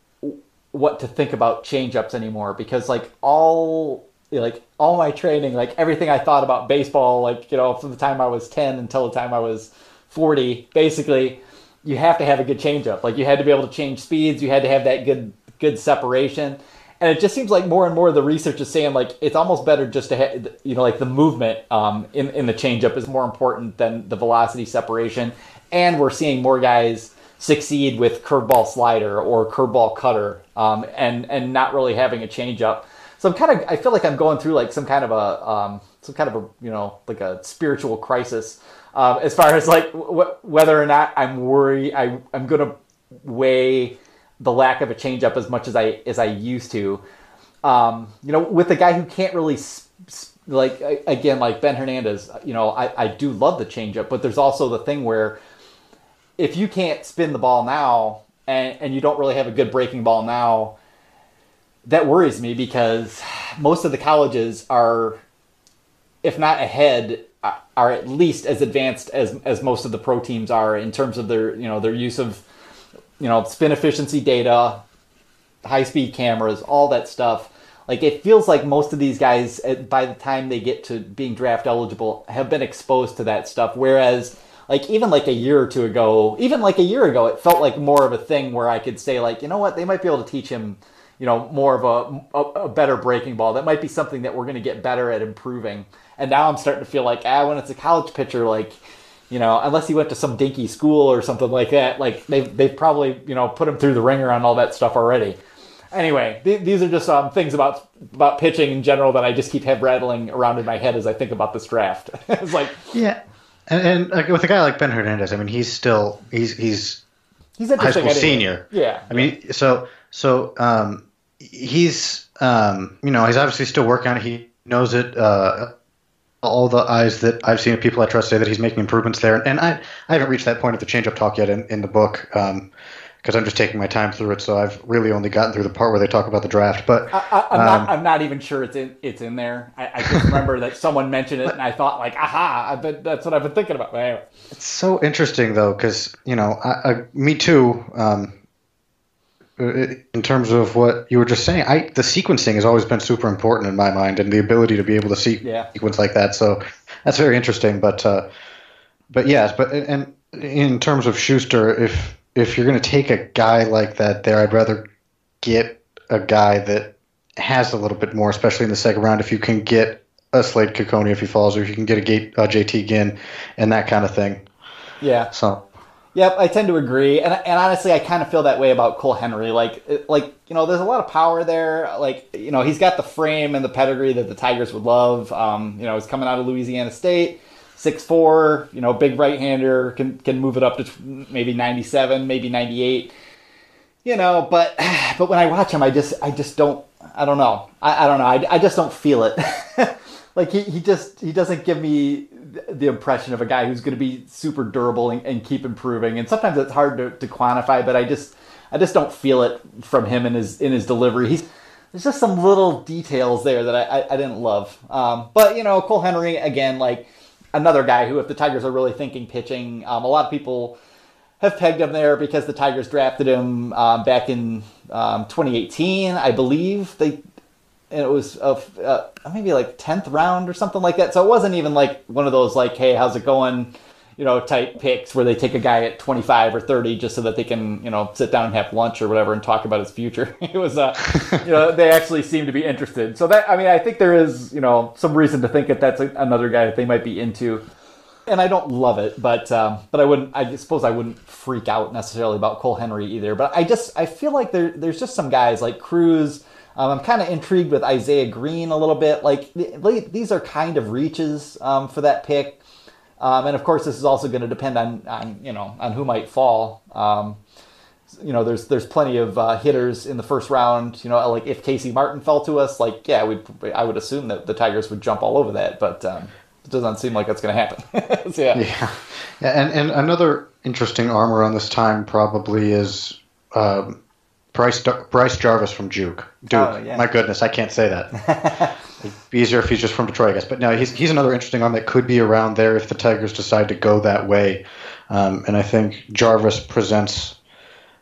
A: what to think about changeups anymore because like all like all my training, like everything I thought about baseball, like you know from the time I was ten until the time I was forty, basically you have to have a good changeup. Like you had to be able to change speeds. You had to have that good good separation. And it just seems like more and more the research is saying like it's almost better just to have you know like the movement um, in in the changeup is more important than the velocity separation. And we're seeing more guys succeed with curveball slider or curveball cutter um, and and not really having a changeup. So I'm kind of I feel like I'm going through like some kind of a um, some kind of a you know like a spiritual crisis um, as far as like w- whether or not I'm worried, I, I'm to weigh the lack of a changeup as much as I as I used to. Um, you know, with a guy who can't really like again like Ben Hernandez. You know, I, I do love the changeup, but there's also the thing where if you can't spin the ball now and, and you don't really have a good breaking ball now, that worries me because most of the colleges are, if not ahead, uh, are at least as advanced as as most of the pro teams are in terms of their you know their use of you know spin efficiency data, high speed cameras, all that stuff. Like it feels like most of these guys, by the time they get to being draft eligible, have been exposed to that stuff. Whereas, like even like a year or two ago, even like a year ago, it felt like more of a thing where I could say like, you know what, they might be able to teach him, you know, more of a a, a better breaking ball. That might be something that we're going to get better at improving. And now I'm starting to feel like, ah, when it's a college pitcher, like you know, unless he went to some dinky school or something like that, like they've, they've probably, you know, put him through the ringer on all that stuff already. Anyway, th- these are just um, things about about pitching in general that I just keep head rattling around in my head as I think about this draft. *laughs* it's like,
B: yeah, and, and like, with a guy like Ben Hernandez, I mean, he's still he's he's
A: he's
B: high school senior.
A: Yeah,
B: I mean, so so um, he's um, you know he's obviously still working on it. He knows it. Uh, all the eyes that I've seen of people I trust say that he's making improvements there. And I, I haven't reached that point of the change up talk yet in, in the book because I'm just taking my time through it. So I've really only gotten through the part where they talk about the draft. But
A: I, am um, not, I'm not even sure it's in, it's in there. I, I just remember that someone mentioned it, and I thought like, aha, I bet that's what I've been thinking about. Anyway.
B: It's so interesting though, because you know, I, me too. Um, in terms of what you were just saying, I the sequencing has always been super important in my mind, and the ability to be able to see
A: yeah.
B: sequence like that. So that's very interesting. But uh, but yes, but and in terms of Schuster, if if you're going to take a guy like that there, I'd rather get a guy that has a little bit more, especially in the second round. If you can get a Slade Cecconi if he falls, or if you can get a Gate, uh, JT Ginn and that kind of thing.
A: Yeah.
B: So
A: Yep, I tend to agree, and and honestly, I kind of feel that way about Cole Henry. Like, like you know, there's a lot of power there. Like, you know, he's got the frame and the pedigree that the Tigers would love. Um, you know, he's coming out of Louisiana State, six four. You know, big right hander can can move it up to maybe ninety seven, maybe ninety eight. You know, but *sighs* but when I watch him, I just I just don't I don't know I, I don't know I, I just don't feel it. *laughs* like he, he just he doesn't give me the impression of a guy who's going to be super durable and, and, keep improving. And sometimes it's hard to, to quantify, but I just I just don't feel it from him in his in his delivery. He's there's just some little details there that I, I, I didn't love. Um, but you know, Cole Henry again, like another guy who, if the Tigers are really thinking pitching, um, a lot of people have pegged him there because the Tigers drafted him um, back in um, 2018, I believe. They and it was a, uh, maybe like 10th round or something like that. So it wasn't even like one of those like, hey, how's it going? You know, type picks where they take a guy at 25 or 30 just so that they can, you know, sit down and have lunch or whatever and talk about his future. *laughs* it was, uh, *laughs* you know, they actually seem to be interested. So that, I mean, I think there is, you know, some reason to think that that's another guy that they might be into. And I don't love it, but um, but I wouldn't. I suppose I wouldn't freak out necessarily about Cole Henry either. But I just I feel like there there's just some guys like Crews um, I'm kind of intrigued with Isaiah Greene a little bit. Like these are kind of reaches um, for that pick, um, and of course this is also going to depend on, on you know on who might fall. Um, you know, there's there's plenty of uh, hitters in the first round. You know, like if Casey Martin fell to us, like yeah, we I would assume that the Tigers would jump all over that, but um, it doesn't seem like that's going to happen. *laughs* so, yeah.
B: yeah, yeah, and and another interesting arm around this time probably is. Um, Bryce Bryce Jarvis from Duke. Duke. Oh, yeah. My goodness, I can't say that. *laughs* It'd be easier if he's just from Detroit, I guess. But no, he's he's another interesting arm that could be around there if the Tigers decide to go that way. Um, and I think Jarvis presents,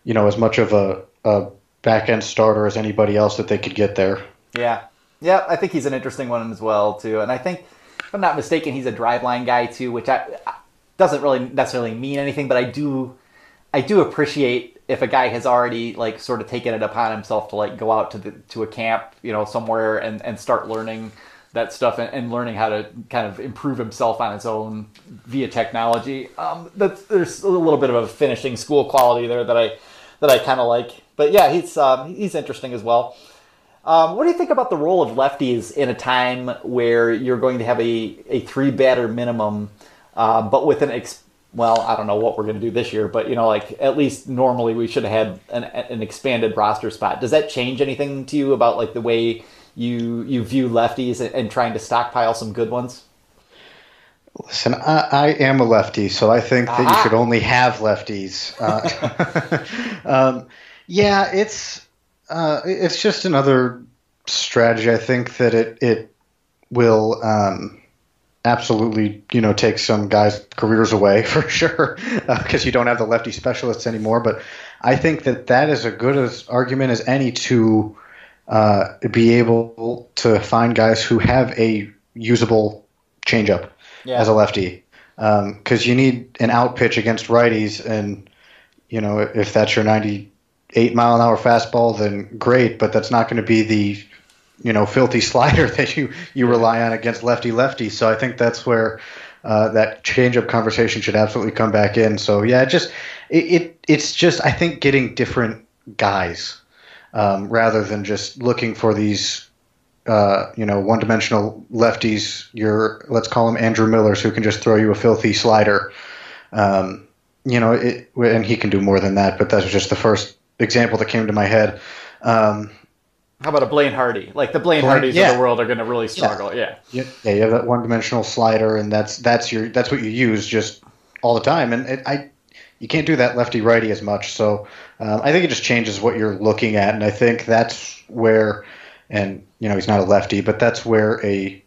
B: you know, as much of a, a back end starter as anybody else that they could get there.
A: Yeah, yeah, I think he's an interesting one as well too. And I think, if I'm not mistaken, he's a driveline guy too, which I, doesn't really necessarily mean anything, but I do, I do appreciate if a guy has already like sort of taken it upon himself to like go out to the to a camp, you know, somewhere and and start learning that stuff and, and learning how to kind of improve himself on his own via technology. Um, that's there's a little bit of a finishing school quality there that I that I kind of like. But yeah, he's um, he's interesting as well. Um, what do you think about the role of lefties in a time where you're going to have a, a three batter minimum, uh, but with an ex- well, I don't know what we're going to do this year, but you know, like at least normally we should have had an, an expanded roster spot. Does that change anything to you about like the way you you view lefties and, and trying to stockpile some good ones?
B: Listen, I, I, am a lefty, so I think that you should only have lefties. Uh, *laughs* um, yeah, it's uh, it's just another strategy. I think that it it will. Um, absolutely, you know, takes some guys' careers away *laughs* for sure because uh, you don't have the lefty specialists anymore. But I think that that is a good as argument as any to uh, be able to find guys who have a usable changeup yeah. as a lefty because um, you need an out pitch against righties, and you know if that's your 98 mile an hour fastball, then great, but that's not going to be the you know filthy *laughs* slider that you you rely on against lefty lefty. So I think that's where uh, that changeup conversation should absolutely come back in. So yeah, it just it, it it's just I think getting different guys um, rather than just looking for these uh, you know, one-dimensional lefties. Your let's call them Andrew Millers, who can just throw you a filthy slider. Um, you know, it, and he can do more than that. But that was just the first example that came to my head. Um,
A: How about a Blaine Hardy? Like the Blaine, Blaine Hardys yeah. of the world are going to really struggle.
B: Yeah. yeah, yeah, you have that one-dimensional slider, and that's that's your that's what you use just all the time. And it, I, you can't do that lefty righty as much. So um, I think it just changes what you're looking at, and I think that's where and you know he's not a lefty, but that's where a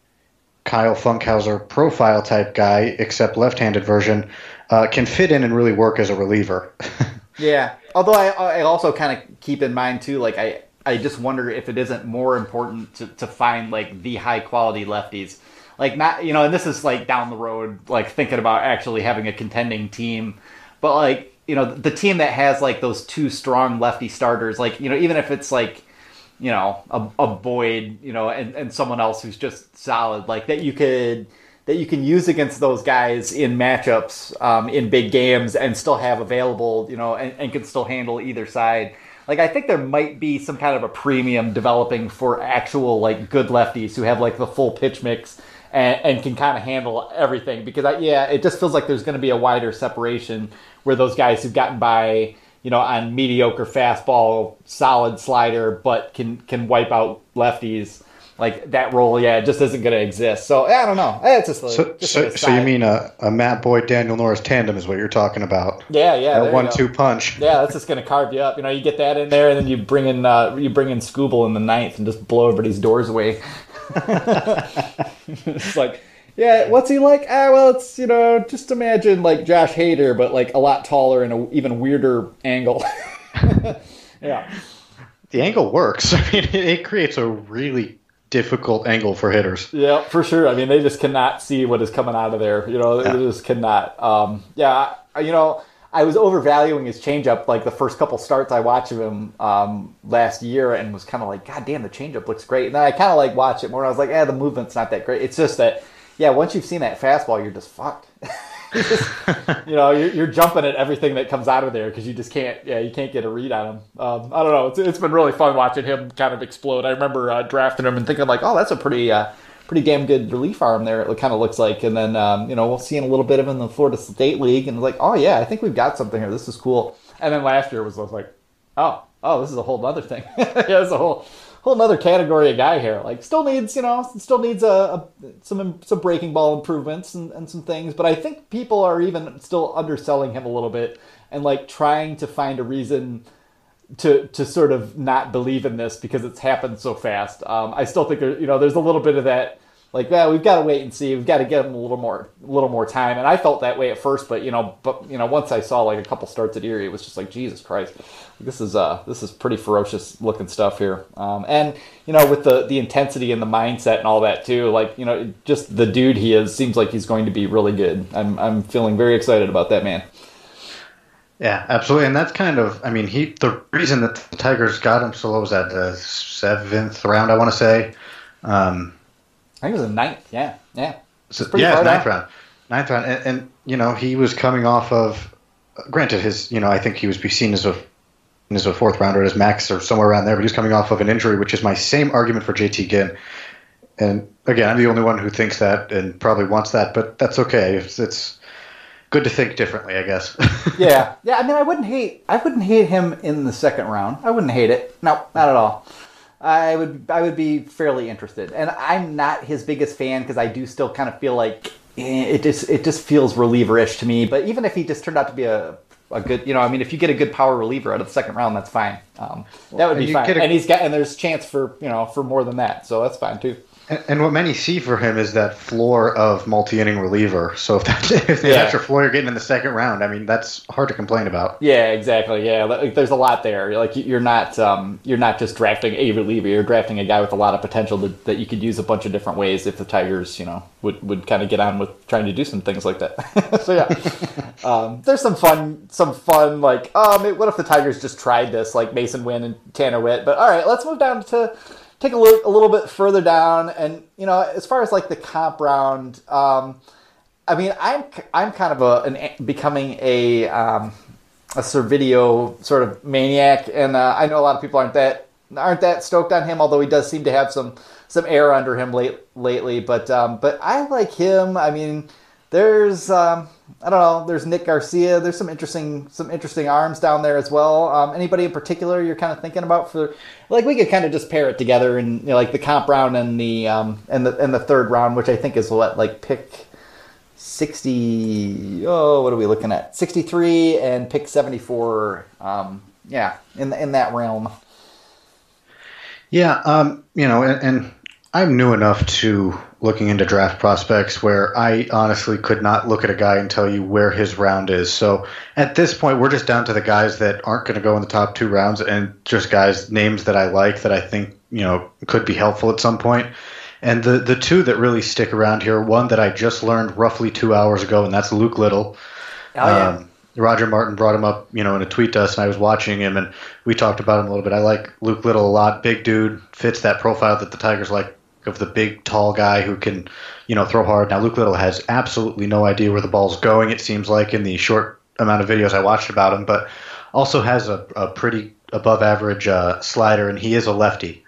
B: Kyle Funkhouser profile type guy, except left-handed version, uh, can fit in and really work as a reliever. *laughs*
A: yeah, although I, I also kind of keep in mind too, like I I just wonder if it isn't more important to, to find like the high quality lefties. Like not you know, and this is like down the road, like thinking about actually having a contending team. But like, you know, the team that has like those two strong lefty starters, like, you know, even if it's like you know a, a Boyd, you know, and, and someone else who's just solid, like that you could that you can use against those guys in matchups um, in big games and still have available, you know, and, and can still handle either side. Like I think there might be some kind of a premium developing for actual like good lefties who have like the full pitch mix and, and can kind of handle everything because I, yeah, it just feels like there's going to be a wider separation where those guys who've gotten by you know, on mediocre fastball, solid slider, but can can wipe out lefties. Like that role, yeah, it just isn't going to exist. So I don't know. It's just,
B: so.
A: Just
B: so, so, you mean a, a Matt Boyd Daniel Norris tandem is what you're talking about?
A: Yeah, yeah.
B: That one-two punch.
A: Yeah, that's just going to carve you up. You know, you get that in there, and then you bring in uh, you bring in Skubal in the ninth and just blow everybody's doors away. *laughs* it's like yeah, what's he like? Ah, well, it's you know, just imagine like Josh Hader, but like a lot taller and an even weirder angle. *laughs* yeah,
B: the angle works. *laughs* I mean, it, creates a really difficult angle for hitters.
A: Yeah, for sure. I mean, they just cannot see what is coming out of there. You know, yeah. they just cannot. Um, yeah, you know. I was overvaluing his changeup like the first couple starts I watched of him um, last year and was kind of like, God damn, the changeup looks great. And then I kind of like watch it more. And I was like, yeah, the movement's not that great. It's just that yeah, once you've seen that fastball, you're just fucked. *laughs* you know, you're, you're, jumping at everything that comes out of there because you just can't. Yeah, you can't get a read on him. Um, I don't know. It's, it's been really fun watching him kind of explode. I remember uh, drafting him and thinking like, oh, that's a pretty. Uh, pretty damn good relief arm there. It kind of looks like, and then um, you know we'll see in a little bit of him in the Florida State League, and like, oh yeah, I think we've got something here. This is cool. And then last year was like, oh, oh, this is a whole other thing. *laughs* yeah, it's a whole whole another category of guy here. Like still needs, you know, still needs a, a some some breaking ball improvements and, and some things. But I think people are even still underselling him a little bit and like trying to find a reason to to sort of not believe in this because it's happened so fast. Um, I still think there, you know, there's a little bit of that like, yeah, we've got to wait and see. We've got to give him a little more, a little more time. And I felt that way at first, but you know, but you know, once I saw like a couple starts at Erie, it was just like, Jesus Christ, this is uh, this is pretty ferocious looking stuff here. Um, and you know, with the the intensity and the mindset and all that too, like you know, just the dude he is seems like he's going to be really good. I'm I'm feeling very excited about that man.
B: Yeah, absolutely, and that's kind of, I mean, he the reason that the Tigers got him so low was that the seventh round, I want to say. Um,
A: I think it was the ninth. Yeah, yeah.
B: So, yeah, ninth round, ninth round, and, and, you know he was coming off of. Granted, his you know I think he was be seen as a as a fourth rounder as max or somewhere around there, but he's coming off of an injury, which is my same argument for JT Ginn. And again, I'm the only one who thinks that and probably wants that, but that's okay. It's, it's good to think differently, I guess. *laughs*
A: yeah, yeah. I mean, I wouldn't hate I wouldn't hate him in the second round. I wouldn't hate it. No, not at all. I would I would be fairly interested. And I'm not his biggest fan because I do still kind of feel like eh, it just it just feels reliever-ish to me. But even if he just turned out to be a a good, you know, I mean, if you get a good power reliever out of the second round, that's fine. Um, that would be fine. A, and he's got, and there's chance for, you know, for more than that. So that's fine too.
B: And, what many see for him is that floor of multi-inning reliever. So if that's *laughs* if yeah. that's your floor you're getting in the second round, I mean that's hard to complain about.
A: Yeah, exactly. Yeah, like, there's a lot there. Like you're not um, you're not just drafting a reliever. You're drafting a guy with a lot of potential that, that you could use a bunch of different ways if the Tigers, you know, would, would kind of get on with trying to do some things like that. *laughs* so yeah, *laughs* um, there's some fun some fun like um, what if the Tigers just tried this like Masyn Winn and Tanner Witt? But all right, let's move down to take a look a little bit further down, and you know, as far as like the comp round, um, I mean, I'm I'm kind of a an, becoming a um, a Servideo sort of maniac, and uh, I know a lot of people aren't that aren't that stoked on him, although he does seem to have some some air under him late lately. But um, but I like him. I mean, there's um, I don't know. There's Nick Garcia. There's some interesting some interesting arms down there as well. Um, anybody in particular you're kind of thinking about for like we could kind of just pair it together and you know, like the comp round and the um and the and the third round, which I think is what like pick sixty. Oh, what are we looking at? Sixty three and pick seventy four. Um, yeah, in in that realm.
B: Yeah, um, you know, and, and I'm new enough to looking into draft prospects where I honestly could not look at a guy and tell you where his round is. So at this point, we're just down to the guys that aren't going to go in the top two rounds and just guys names that I like that I think you know could be helpful at some point. And the the two that really stick around here, one that I just learned roughly two hours ago, and that's Luke Little.
A: Oh, yeah. Um,
B: Roger Martin brought him up, you know, in a tweet to us, and I was watching him, and we talked about him a little bit. I like Luke Little a lot. Big dude, fits that profile that the Tigers like of the big, tall guy who can, you know, throw hard. Now, Luke Little has absolutely no idea where the ball's going. It seems like in the short amount of videos I watched about him, but also has a, a pretty above average uh, slider, and he is a lefty.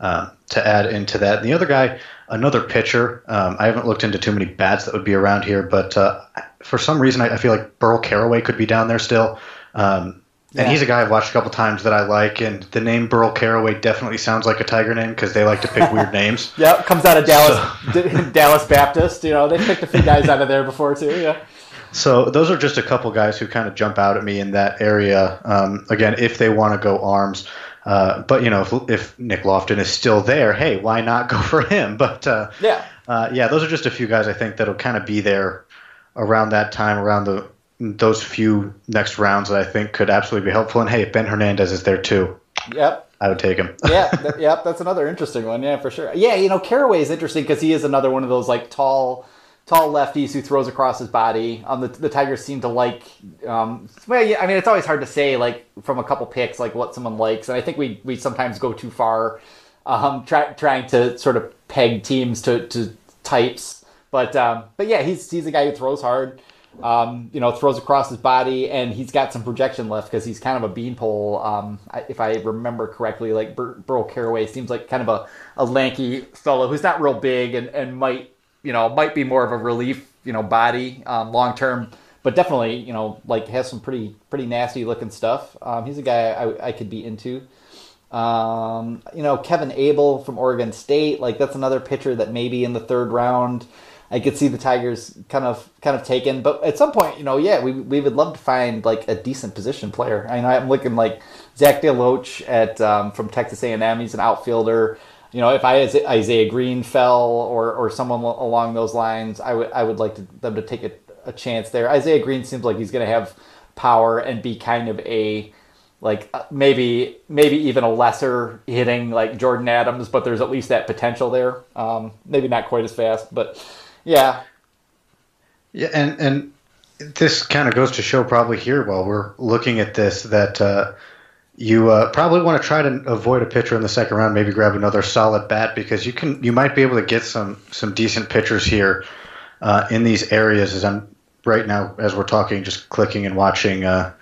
B: Uh, to add into that, and the other guy, another pitcher. Um, I haven't looked into too many bats that would be around here, but uh, for some reason, I, I, feel like Burl Carraway could be down there still. Um, and he's a guy I've watched a couple times that I like, and the name Burl Carraway definitely sounds like a Tiger name because they like to pick weird *laughs* names.
A: Yeah, comes out of Dallas, so. *laughs* Dallas Baptist. You know, they picked a few guys out of there before too. Yeah.
B: So those are just a couple guys who kind of jump out at me in that area. Um, again, if they want to go arms, uh, but you know, if, if, Nick Loftin is still there, hey, why not go *laughs* for him? But uh,
A: yeah,
B: uh, yeah, those are just a few guys I think that'll kind of be there around that time, around the those few next rounds that I think could absolutely be helpful. And hey, if Ben Hernandez is there too,
A: yep,
B: I would take him. *laughs*
A: yeah, th- yep, that's another interesting one. Yeah, for sure. Yeah, you know, Carraway is interesting because he is another one of those like tall, tall lefties who throws across his body. Um, the, the Tigers seem to like. Um, well, yeah, I mean, it's always hard to say like from a couple picks like what someone likes, and I think we we sometimes go too far, um, try, trying to sort of peg teams to to types. But um, but yeah, he's he's a guy who throws hard um, you know, throws across his body, and he's got some projection left because he's kind of a beanpole. Um, if I remember correctly, like Bur- Burl Carraway seems like kind of a, a lanky fellow who's not real big and, and might, you know, might be more of a relief, you know, body um, long term, but definitely, you know, like has some pretty pretty nasty looking stuff. Um, he's a guy I, I could be into. Um, you know, Kevin Abel from Oregon State, like that's another pitcher that maybe in the third round I could see the Tigers kind of kind of taken. But at some point, you know, yeah, we, we would love to find like a decent position player. I know I'm looking like Zach DeLoach at um, from Texas A&M. He's an outfielder. You know, if I Isaiah Greene fell or or someone along those lines, I would I would like to, them to take a, a chance there. Isaiah Greene seems like he's going to have power and be kind of a like uh, maybe maybe even a lesser hitting like Jordan Adams, but there's at least that potential there. Um, maybe not quite as fast, but yeah.
B: Yeah, and and this kind of goes to show probably here while we're looking at this that uh, you uh, probably want to try to avoid a pitcher in the second round. Maybe grab another solid bat because you can you might be able to get some some decent pitchers here uh, in these areas. As I'm right now as we're talking, just clicking and watching uh,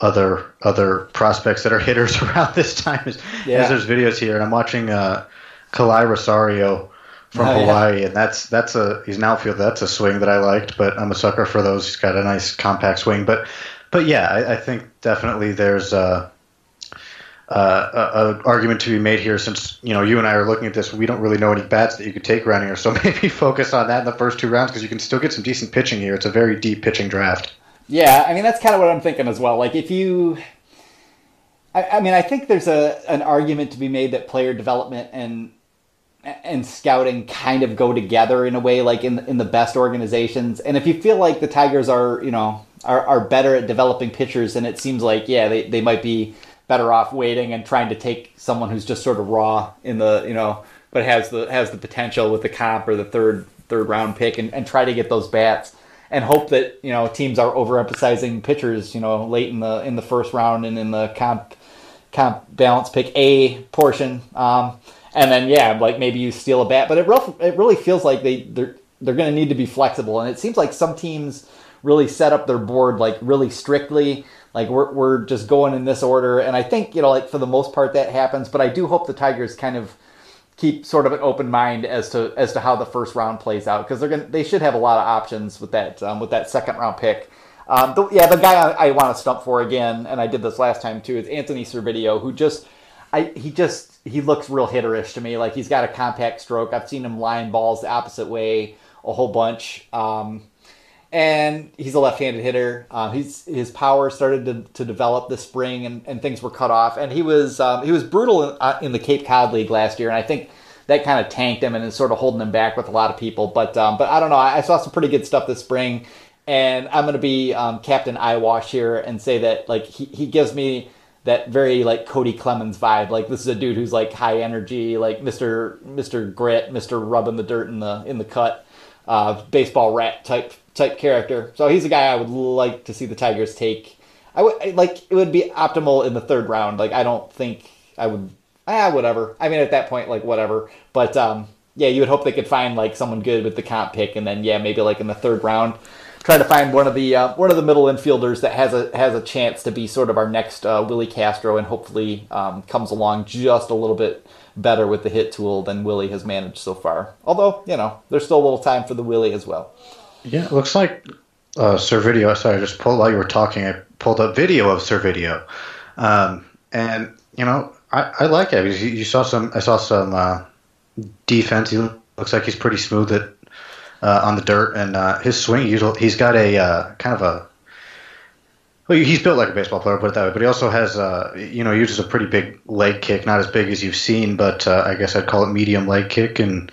B: other other prospects that are hitters *laughs* around this time as, yeah. as there's videos here, and I'm watching uh, Kalai Rosario from oh, Hawaii, yeah. and that's that's a he's an outfielder. That's a swing that I liked, but I'm a sucker for those. He's got a nice compact swing, but but yeah, I, I think definitely there's a, a, a, argument to be made here. Since you know you and I are looking at this, we don't really know any bats that you could take around here, so *laughs* maybe focus on that in the first two rounds because you can still get some decent pitching here. It's a very deep pitching draft.
A: Yeah, I mean that's kind of what I'm thinking as well. Like if you, I, I mean, I think there's a an argument to be made that player development and and scouting kind of go together in a way, like in in the best organizations. And if you feel like the Tigers are, you know, are, are better at developing pitchers, then it seems like yeah, they, they might be better off waiting and trying to take someone who's just sort of raw in the you know, but has the has the potential with the comp or the third third round pick and, and try to get those bats and hope that you know teams are overemphasizing pitchers you know late in the in the first round and in the comp comp balance pick A portion. Um, and then yeah, like maybe you steal a bat, but it really, it really feels like they they're they're going to need to be flexible, and it seems like some teams really set up their board like really strictly. Like we're we're just going in this order, and I think you know like for the most part that happens, but I do hope the Tigers kind of keep sort of an open mind as to as to how the first round plays out because they're gonna they should have a lot of options with that um, with that second round pick. Um, the, yeah, the guy I, I want to stump for again, and I did this last time too, is Anthony Servideo, who just I he just he looks real hitterish to me. Like he's got a compact stroke. I've seen him line balls the opposite way a whole bunch. Um, and he's a left-handed hitter. Um, he's his power started to, to develop this spring, and, and things were cut off. And he was um, he was brutal in, uh, in, the Cape Cod League last year, and I think that kind of tanked him and is sort of holding him back with a lot of people. But um, but I don't know. I, I, saw some pretty good stuff this spring, and I'm going to be um, Captain Eyewash here and say that like he, he gives me that very like Kody Clemens vibe. Like this is a dude who's like high energy, like Mister Mister Grit, Mister rubbing the dirt in the in the cut, uh, baseball rat type type character. So he's a guy I would like to see the Tigers take. I would like it would be optimal in the third round. Like I don't think I would. Ah, whatever. I mean, at that point, like whatever. But um, yeah, you would hope they could find like someone good with the comp pick, and then yeah, maybe like in the third round, try to find one of the uh, one of the middle infielders that has a has a chance to be sort of our next uh, Willi Castro, and hopefully um, comes along just a little bit better with the hit tool than Willi has managed so far. Although you know, there's still a little time for the Willi as well.
B: Yeah, it looks like uh, Servideo. Sorry, I just pulled while you were talking. I pulled up video of Servideo, um, and you know, I, I like it. You, you saw some. I saw some uh, defense. He looks like he's pretty smooth at uh, on the dirt, and uh, his swing. He's got a uh, kind of a. Well, he's built like a baseball player, put it that way. But he also has, uh, you know, uses a pretty big leg kick. Not as big as you've seen, but uh, I guess I'd call it medium leg kick. And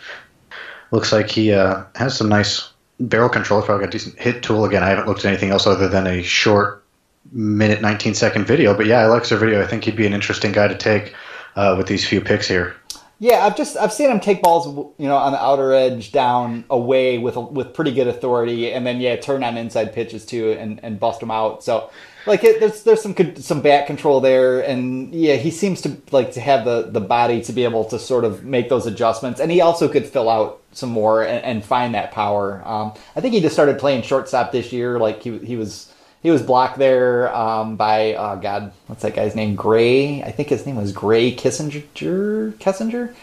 B: looks like he uh, has some nice barrel control. Probably got a decent hit tool. Again, I haven't looked at anything else other than a short minute, 19 second video. But yeah, I like Servideo. I think he'd be an interesting guy to take with these few picks here.
A: Yeah, I've just I've seen him take balls, you know, on the outer edge down away with with pretty good authority, and then yeah, turn on inside pitches too, and, and bust them out. So, like, it, there's there's some some bat control there, and yeah, he seems to like to have the the body to be able to sort of make those adjustments, and he also could fill out some more and, and find that power. Um, I think he just started playing shortstop this year. Like he he was he was blocked there um, by oh god, what's that guy's name? Gray. I think his name was Grae Kessinger. Kessinger.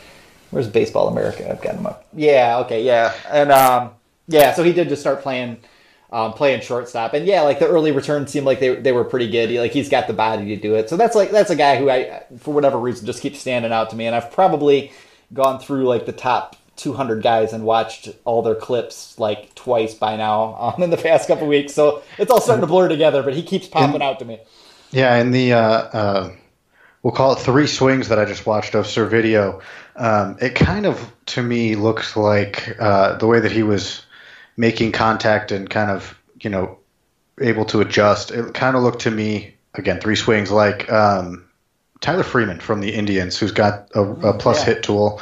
A: Where's Baseball America? I've got him up. Yeah. Okay. Yeah. And um, yeah. So he did just start playing. Um, playing shortstop, and yeah, like the early returns seemed like they they were pretty good. He, like he's got the body to do it, so that's like that's a guy who I, for whatever reason, just keeps standing out to me. And I've probably gone through like the top 200 guys and watched all their clips like twice by now *laughs* um, in the past couple weeks. So it's all starting to blur together, but he keeps popping out to me.
B: Yeah, in the uh, uh, we'll call it three swings that I just watched of Servideo, um, it kind of to me looks like uh, the way that he was making contact and kind of you know able to adjust. It kind of looked to me again three swings like um, Tyler Freeman from the Indians, who's got a, a plus yeah. hit tool.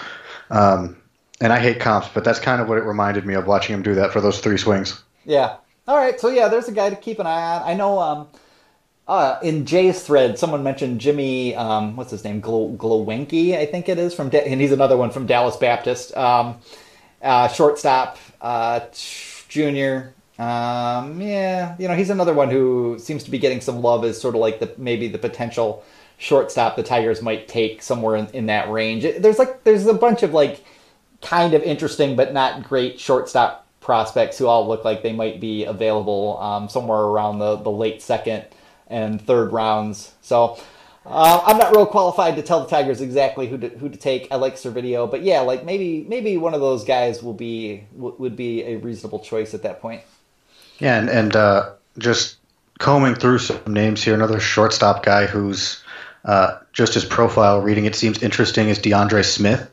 B: Um, and I hate comps, but that's kind of what it reminded me of watching him do that for those three swings.
A: Yeah. All right. So yeah, there's a guy to keep an eye on. I know. Um, uh, in Jay's thread, someone mentioned Jimmy. Um, what's his name? Glo- Glowenke, I think it is from, da- and he's another one from Dallas Baptist. Um, uh, shortstop, uh, junior. Um, yeah, you know, he's another one who seems to be getting some love as sort of like the maybe the potential shortstop the Tigers might take somewhere in, in that range. There's like there's a bunch of like kind of interesting but not great shortstop prospects who all look like they might be available um, somewhere around the, the late second and third rounds. So uh, I'm not real qualified to tell the Tigers exactly who to, who to take. I like Servideo, but yeah, like maybe maybe one of those guys will be would be a reasonable choice at that point.
B: Yeah, and, and uh, just combing through some names here. Another shortstop guy who's uh, just his profile reading it seems interesting is DeAndre Smith.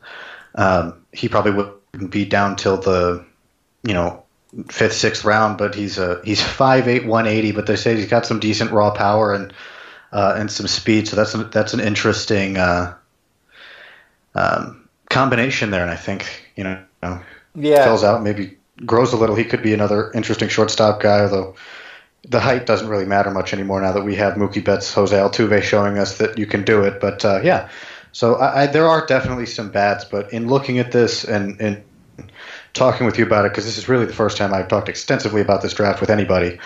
B: Um, he probably wouldn't be down till the you know fifth, sixth round, but he's a he's five eight, one eighty. But they say he's got some decent raw power and uh, and some speed. So that's an, that's an interesting uh, um, combination there. And I think you know,
A: yeah.
B: fills out maybe grows a little. He could be another interesting shortstop guy, although the height doesn't really matter much anymore now that we have Mookie Betts, Jose Altuve showing us that you can do it. But uh, yeah, so I, I, there are definitely some bats, But in looking at this and, and talking with you about it, because this is really the first time I've talked extensively about this draft with anybody,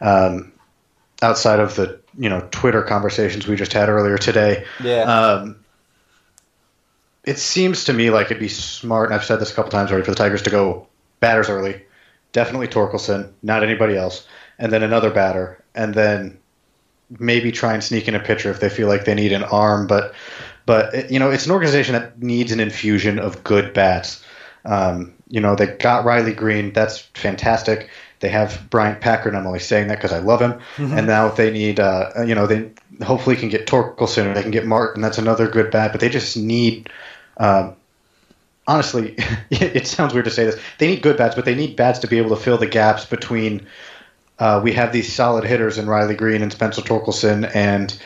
B: um, outside of the you know Twitter conversations we just had earlier today.
A: Yeah.
B: Um, it seems to me like it'd be smart, and I've said this a couple times already, for the Tigers to go batters early. Definitely Torkelson, not anybody else, and then another batter, and then maybe try and sneak in a pitcher if they feel like they need an arm. But, but you know, it's an organization that needs an infusion of good bats. Um, you know, they got Riley Greene. That's fantastic. They have Bryant Packard. I'm only saying that because I love him. Mm-hmm. And now they need, uh, you know, they hopefully can get Torkelson or they can get Martin. That's another good bat. But they just need um, honestly, *laughs* it sounds weird to say this. They need good bats, but they need bats to be able to fill the gaps between. Uh, we have these solid hitters in Riley Greene and Spencer Torkelson, and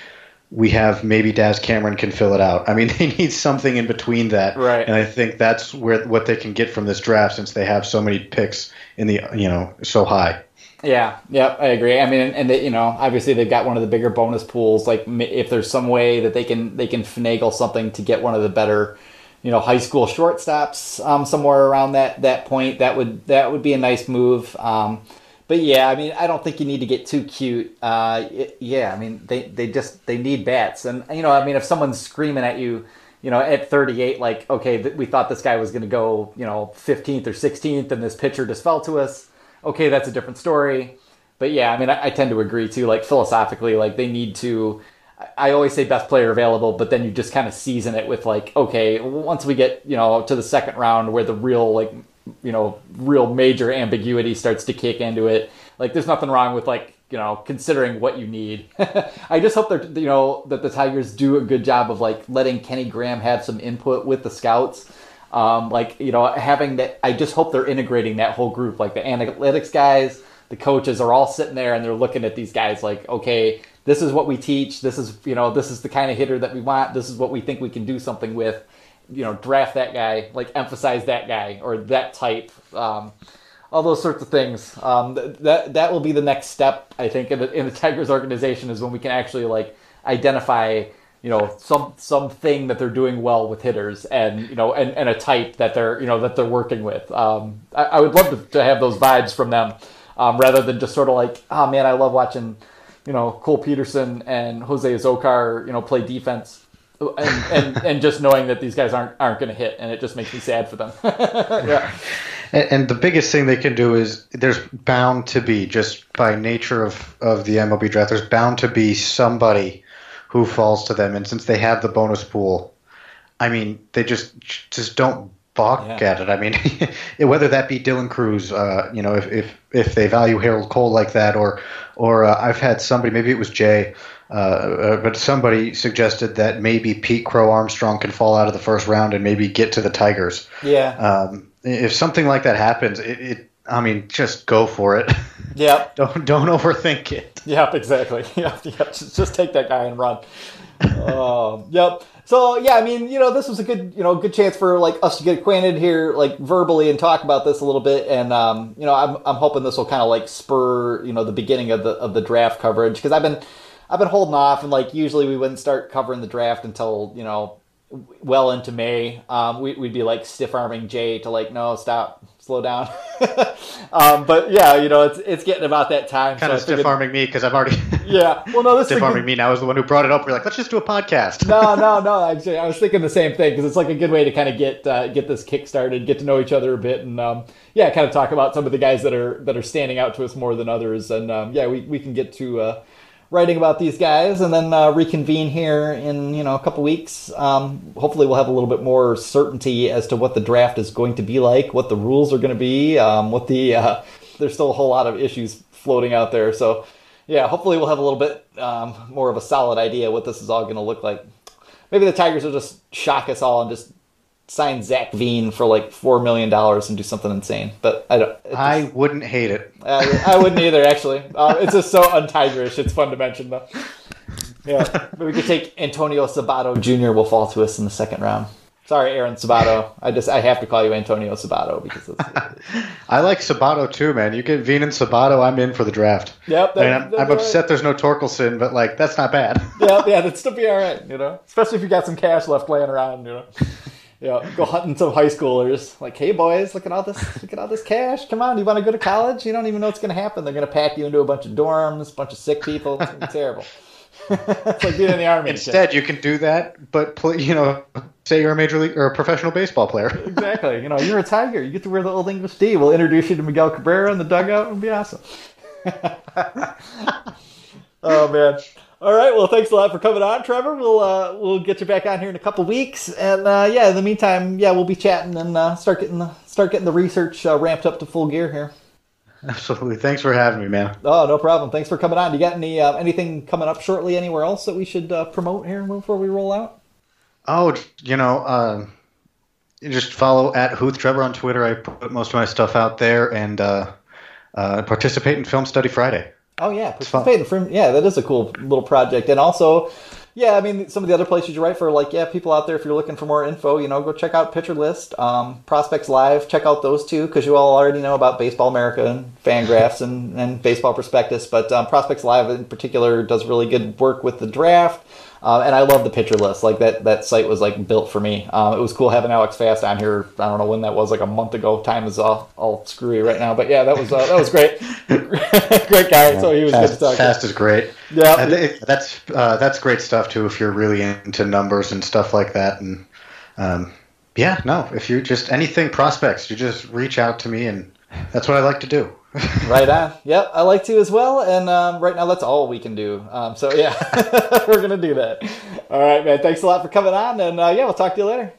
B: we have maybe Daz Cameron can fill it out. I mean, *laughs* they need something in between that,
A: right?
B: And I think that's where what they can get from this draft, since they have so many picks in the you know so high.
A: Yeah, yep, I agree. I mean, and they, you know, obviously they've got one of the bigger bonus pools. Like, if there's some way that they can they can finagle something to get one of the better you know high school shortstops um, somewhere around that that point. That would that would be a nice move. Um, but yeah, I mean, I don't think you need to get too cute. Uh, yeah, I mean, they they just they need bats, and you know, I mean, if someone's screaming at you, you know, at 38, like, okay, th- we thought this guy was going to go, you know, 15th or 16th, and this pitcher just fell to us. Okay, that's a different story. But yeah, I mean, I, I tend to agree too. Like philosophically, like they need to I always say best player available, but then you just kind of season it with like, okay, once we get you know to the second round where the real like you know real major ambiguity starts to kick into it, like there's nothing wrong with like you know considering what you need. *laughs* I just hope that you know that the Tigers do a good job of like letting Kenny Graham have some input with the scouts. Um, like you know having that, I just hope they're integrating that whole group, like the analytics guys, the coaches are all sitting there and they're looking at these guys like, okay this is what we teach. This is you know this is the kind of hitter that we want. This is what we think we can do something with. You know, draft that guy, like emphasize that guy or that type. Um, all those sorts of things. Um, that that will be the next step, I think, in the, in the Tigers organization is when we can actually like identify you know some something that they're doing well with hitters and you know and, and a type that they're you know that they're working with um, I, I, would love to, to, have those vibes from them um, rather than just sort of like oh man i love watching you know Cole Peterson and Jose Azocar, you know, play defense, and, and and just knowing that these guys aren't aren't going to hit, and it just makes me sad for them. *laughs* yeah.
B: And, and, the biggest thing they can do is there's bound to be just by nature of of the MLB draft, there's bound to be somebody who falls to them, and since they have the bonus pool, I mean, they just just don't balk yeah. at it. I mean, *laughs* whether that be Dylan Crews, uh, you know, if, if if they value Harold Coll like that, or or uh, I've had somebody, maybe it was Jay, uh, uh, but somebody suggested that maybe Pete Crow Armstrong can fall out of the first round and maybe get to the Tigers.
A: Yeah.
B: Um, if something like that happens, it, it I mean, just go for it. *laughs*
A: Yep.
B: don't don't overthink it.
A: Yep, exactly. *laughs* Yep, yep. Just, just take that guy and run. um, yep. So yeah, I mean, you know, this was a good, you know, good chance for like us to get acquainted here, like verbally, and talk about this a little bit. And um, you know, I'm I'm hoping this will kind of like spur, you know, the beginning of the of the draft coverage because I've been I've been holding off, and like usually we wouldn't start covering the draft until you know well into May. Um, we, would be like stiff arming Jay to like, no, stop, slow down. *laughs* um, but yeah, you know, it's it's getting about that time.
B: Kind so of stiff arming me because I've already. *laughs*
A: yeah. Well, no, this
B: stiff arming me now is the one who brought it up. We're like, let's just do a podcast.
A: no, *laughs* no, no. Actually, I was thinking the same thing because it's like a good way to kind of get uh, get this kick started, get to know each other a bit, and um, yeah, kind of talk about some of the guys that are that are standing out to us more than others, and um, yeah, we we can get to. Uh, writing about these guys, and then uh, reconvene here in you know a couple weeks. Um, hopefully, we'll have a little bit more certainty as to what the draft is going to be like, what the rules are going to be, um, what the uh, there's still a whole lot of issues floating out there. So yeah, hopefully we'll have a little bit um, more of a solid idea what this is all going to look like. Maybe the Tigers will just shock us all and just sign Zach Veen for like four million dollars and do something insane. But I don't. Just,
B: I wouldn't hate it. *laughs*
A: I, I wouldn't either, actually. Uh, it's just so untigerish. It's fun to mention, though. Yeah, but we could take Antonio Sabato Jr. will fall to us in the second round. Sorry, Aaron Sabato. I just I have to call you Antonio Sabato because it's, *laughs*
B: I like Sabato too, man. You get Veen and Sabato, I'm in for the draft.
A: Yep,
B: I mean, I'm, I'm upset there's no Torkelson, but like that's not bad.
A: yeah, yeah, *laughs* that'd still be all right, you know. Especially if you got some cash left laying around, you know. Yeah, go *laughs* hunting some high schoolers. Like, hey boys, look at all this, look at all this cash. Come on, you want to go to college? You don't even know what's going to happen. They're going to pack you into a bunch of dorms, a bunch of sick people. It's going to be *laughs* terrible. *laughs* it's like being in the army.
B: Instead, you can do that, but play, you know, say you're a major league or a professional baseball player.
A: exactly. You know, you're a tiger. You get to wear the old English D. We'll introduce you to Miguel Cabrera in the dugout. It'll be awesome. oh man. All right. Well, thanks a lot for coming on, Trevor. We'll uh, we'll get you back on here in a couple weeks, and uh, yeah, in the meantime, yeah, we'll be chatting and uh, start getting the start getting the research uh, ramped up to full gear here.
B: Absolutely. Thanks for having me, man.
A: Oh, no problem. Thanks for coming on. Do you got any uh, anything coming up shortly anywhere else that we should uh, promote here before we roll out?
B: Oh, you know, uh, you just follow at Hooth Trevor on Twitter. I put most of my stuff out there and uh, uh, participate in Film Study Friday.
A: Oh yeah, participate in film. Yeah, that is a cool little project, and also. Yeah, I mean, some of the other places you write for, like, yeah, people out there, if you're looking for more info, you know, go check out Pitcher List, um, Prospects Live, check out those two, because you all already know about Baseball America and Fangraphs and, and Baseball Prospectus, but um, Prospects Live in particular does really good work with the draft. Uh, and I love the pitcher list. Like that, that site was like built for me. Um, it was cool having Alex Fast on here. I don't know when that was, like a month ago. Time is all, all screwy right now, but yeah, that was uh, that was great. *laughs* great guy. So he was
B: Fast,
A: good to talk.
B: Fast
A: to.
B: is great.
A: Yeah,
B: and it, that's uh, that's great stuff too. If you're really into numbers and stuff like that, and um, yeah, no, if you just anything prospects, you just reach out to me, and that's what I like to do. *laughs*
A: right on. Yep, I like to as well. And um, right now, that's all we can do. Um, so yeah, *laughs* we're gonna do that. All right, man. Thanks a lot for coming on, and uh, yeah, we'll talk to you later.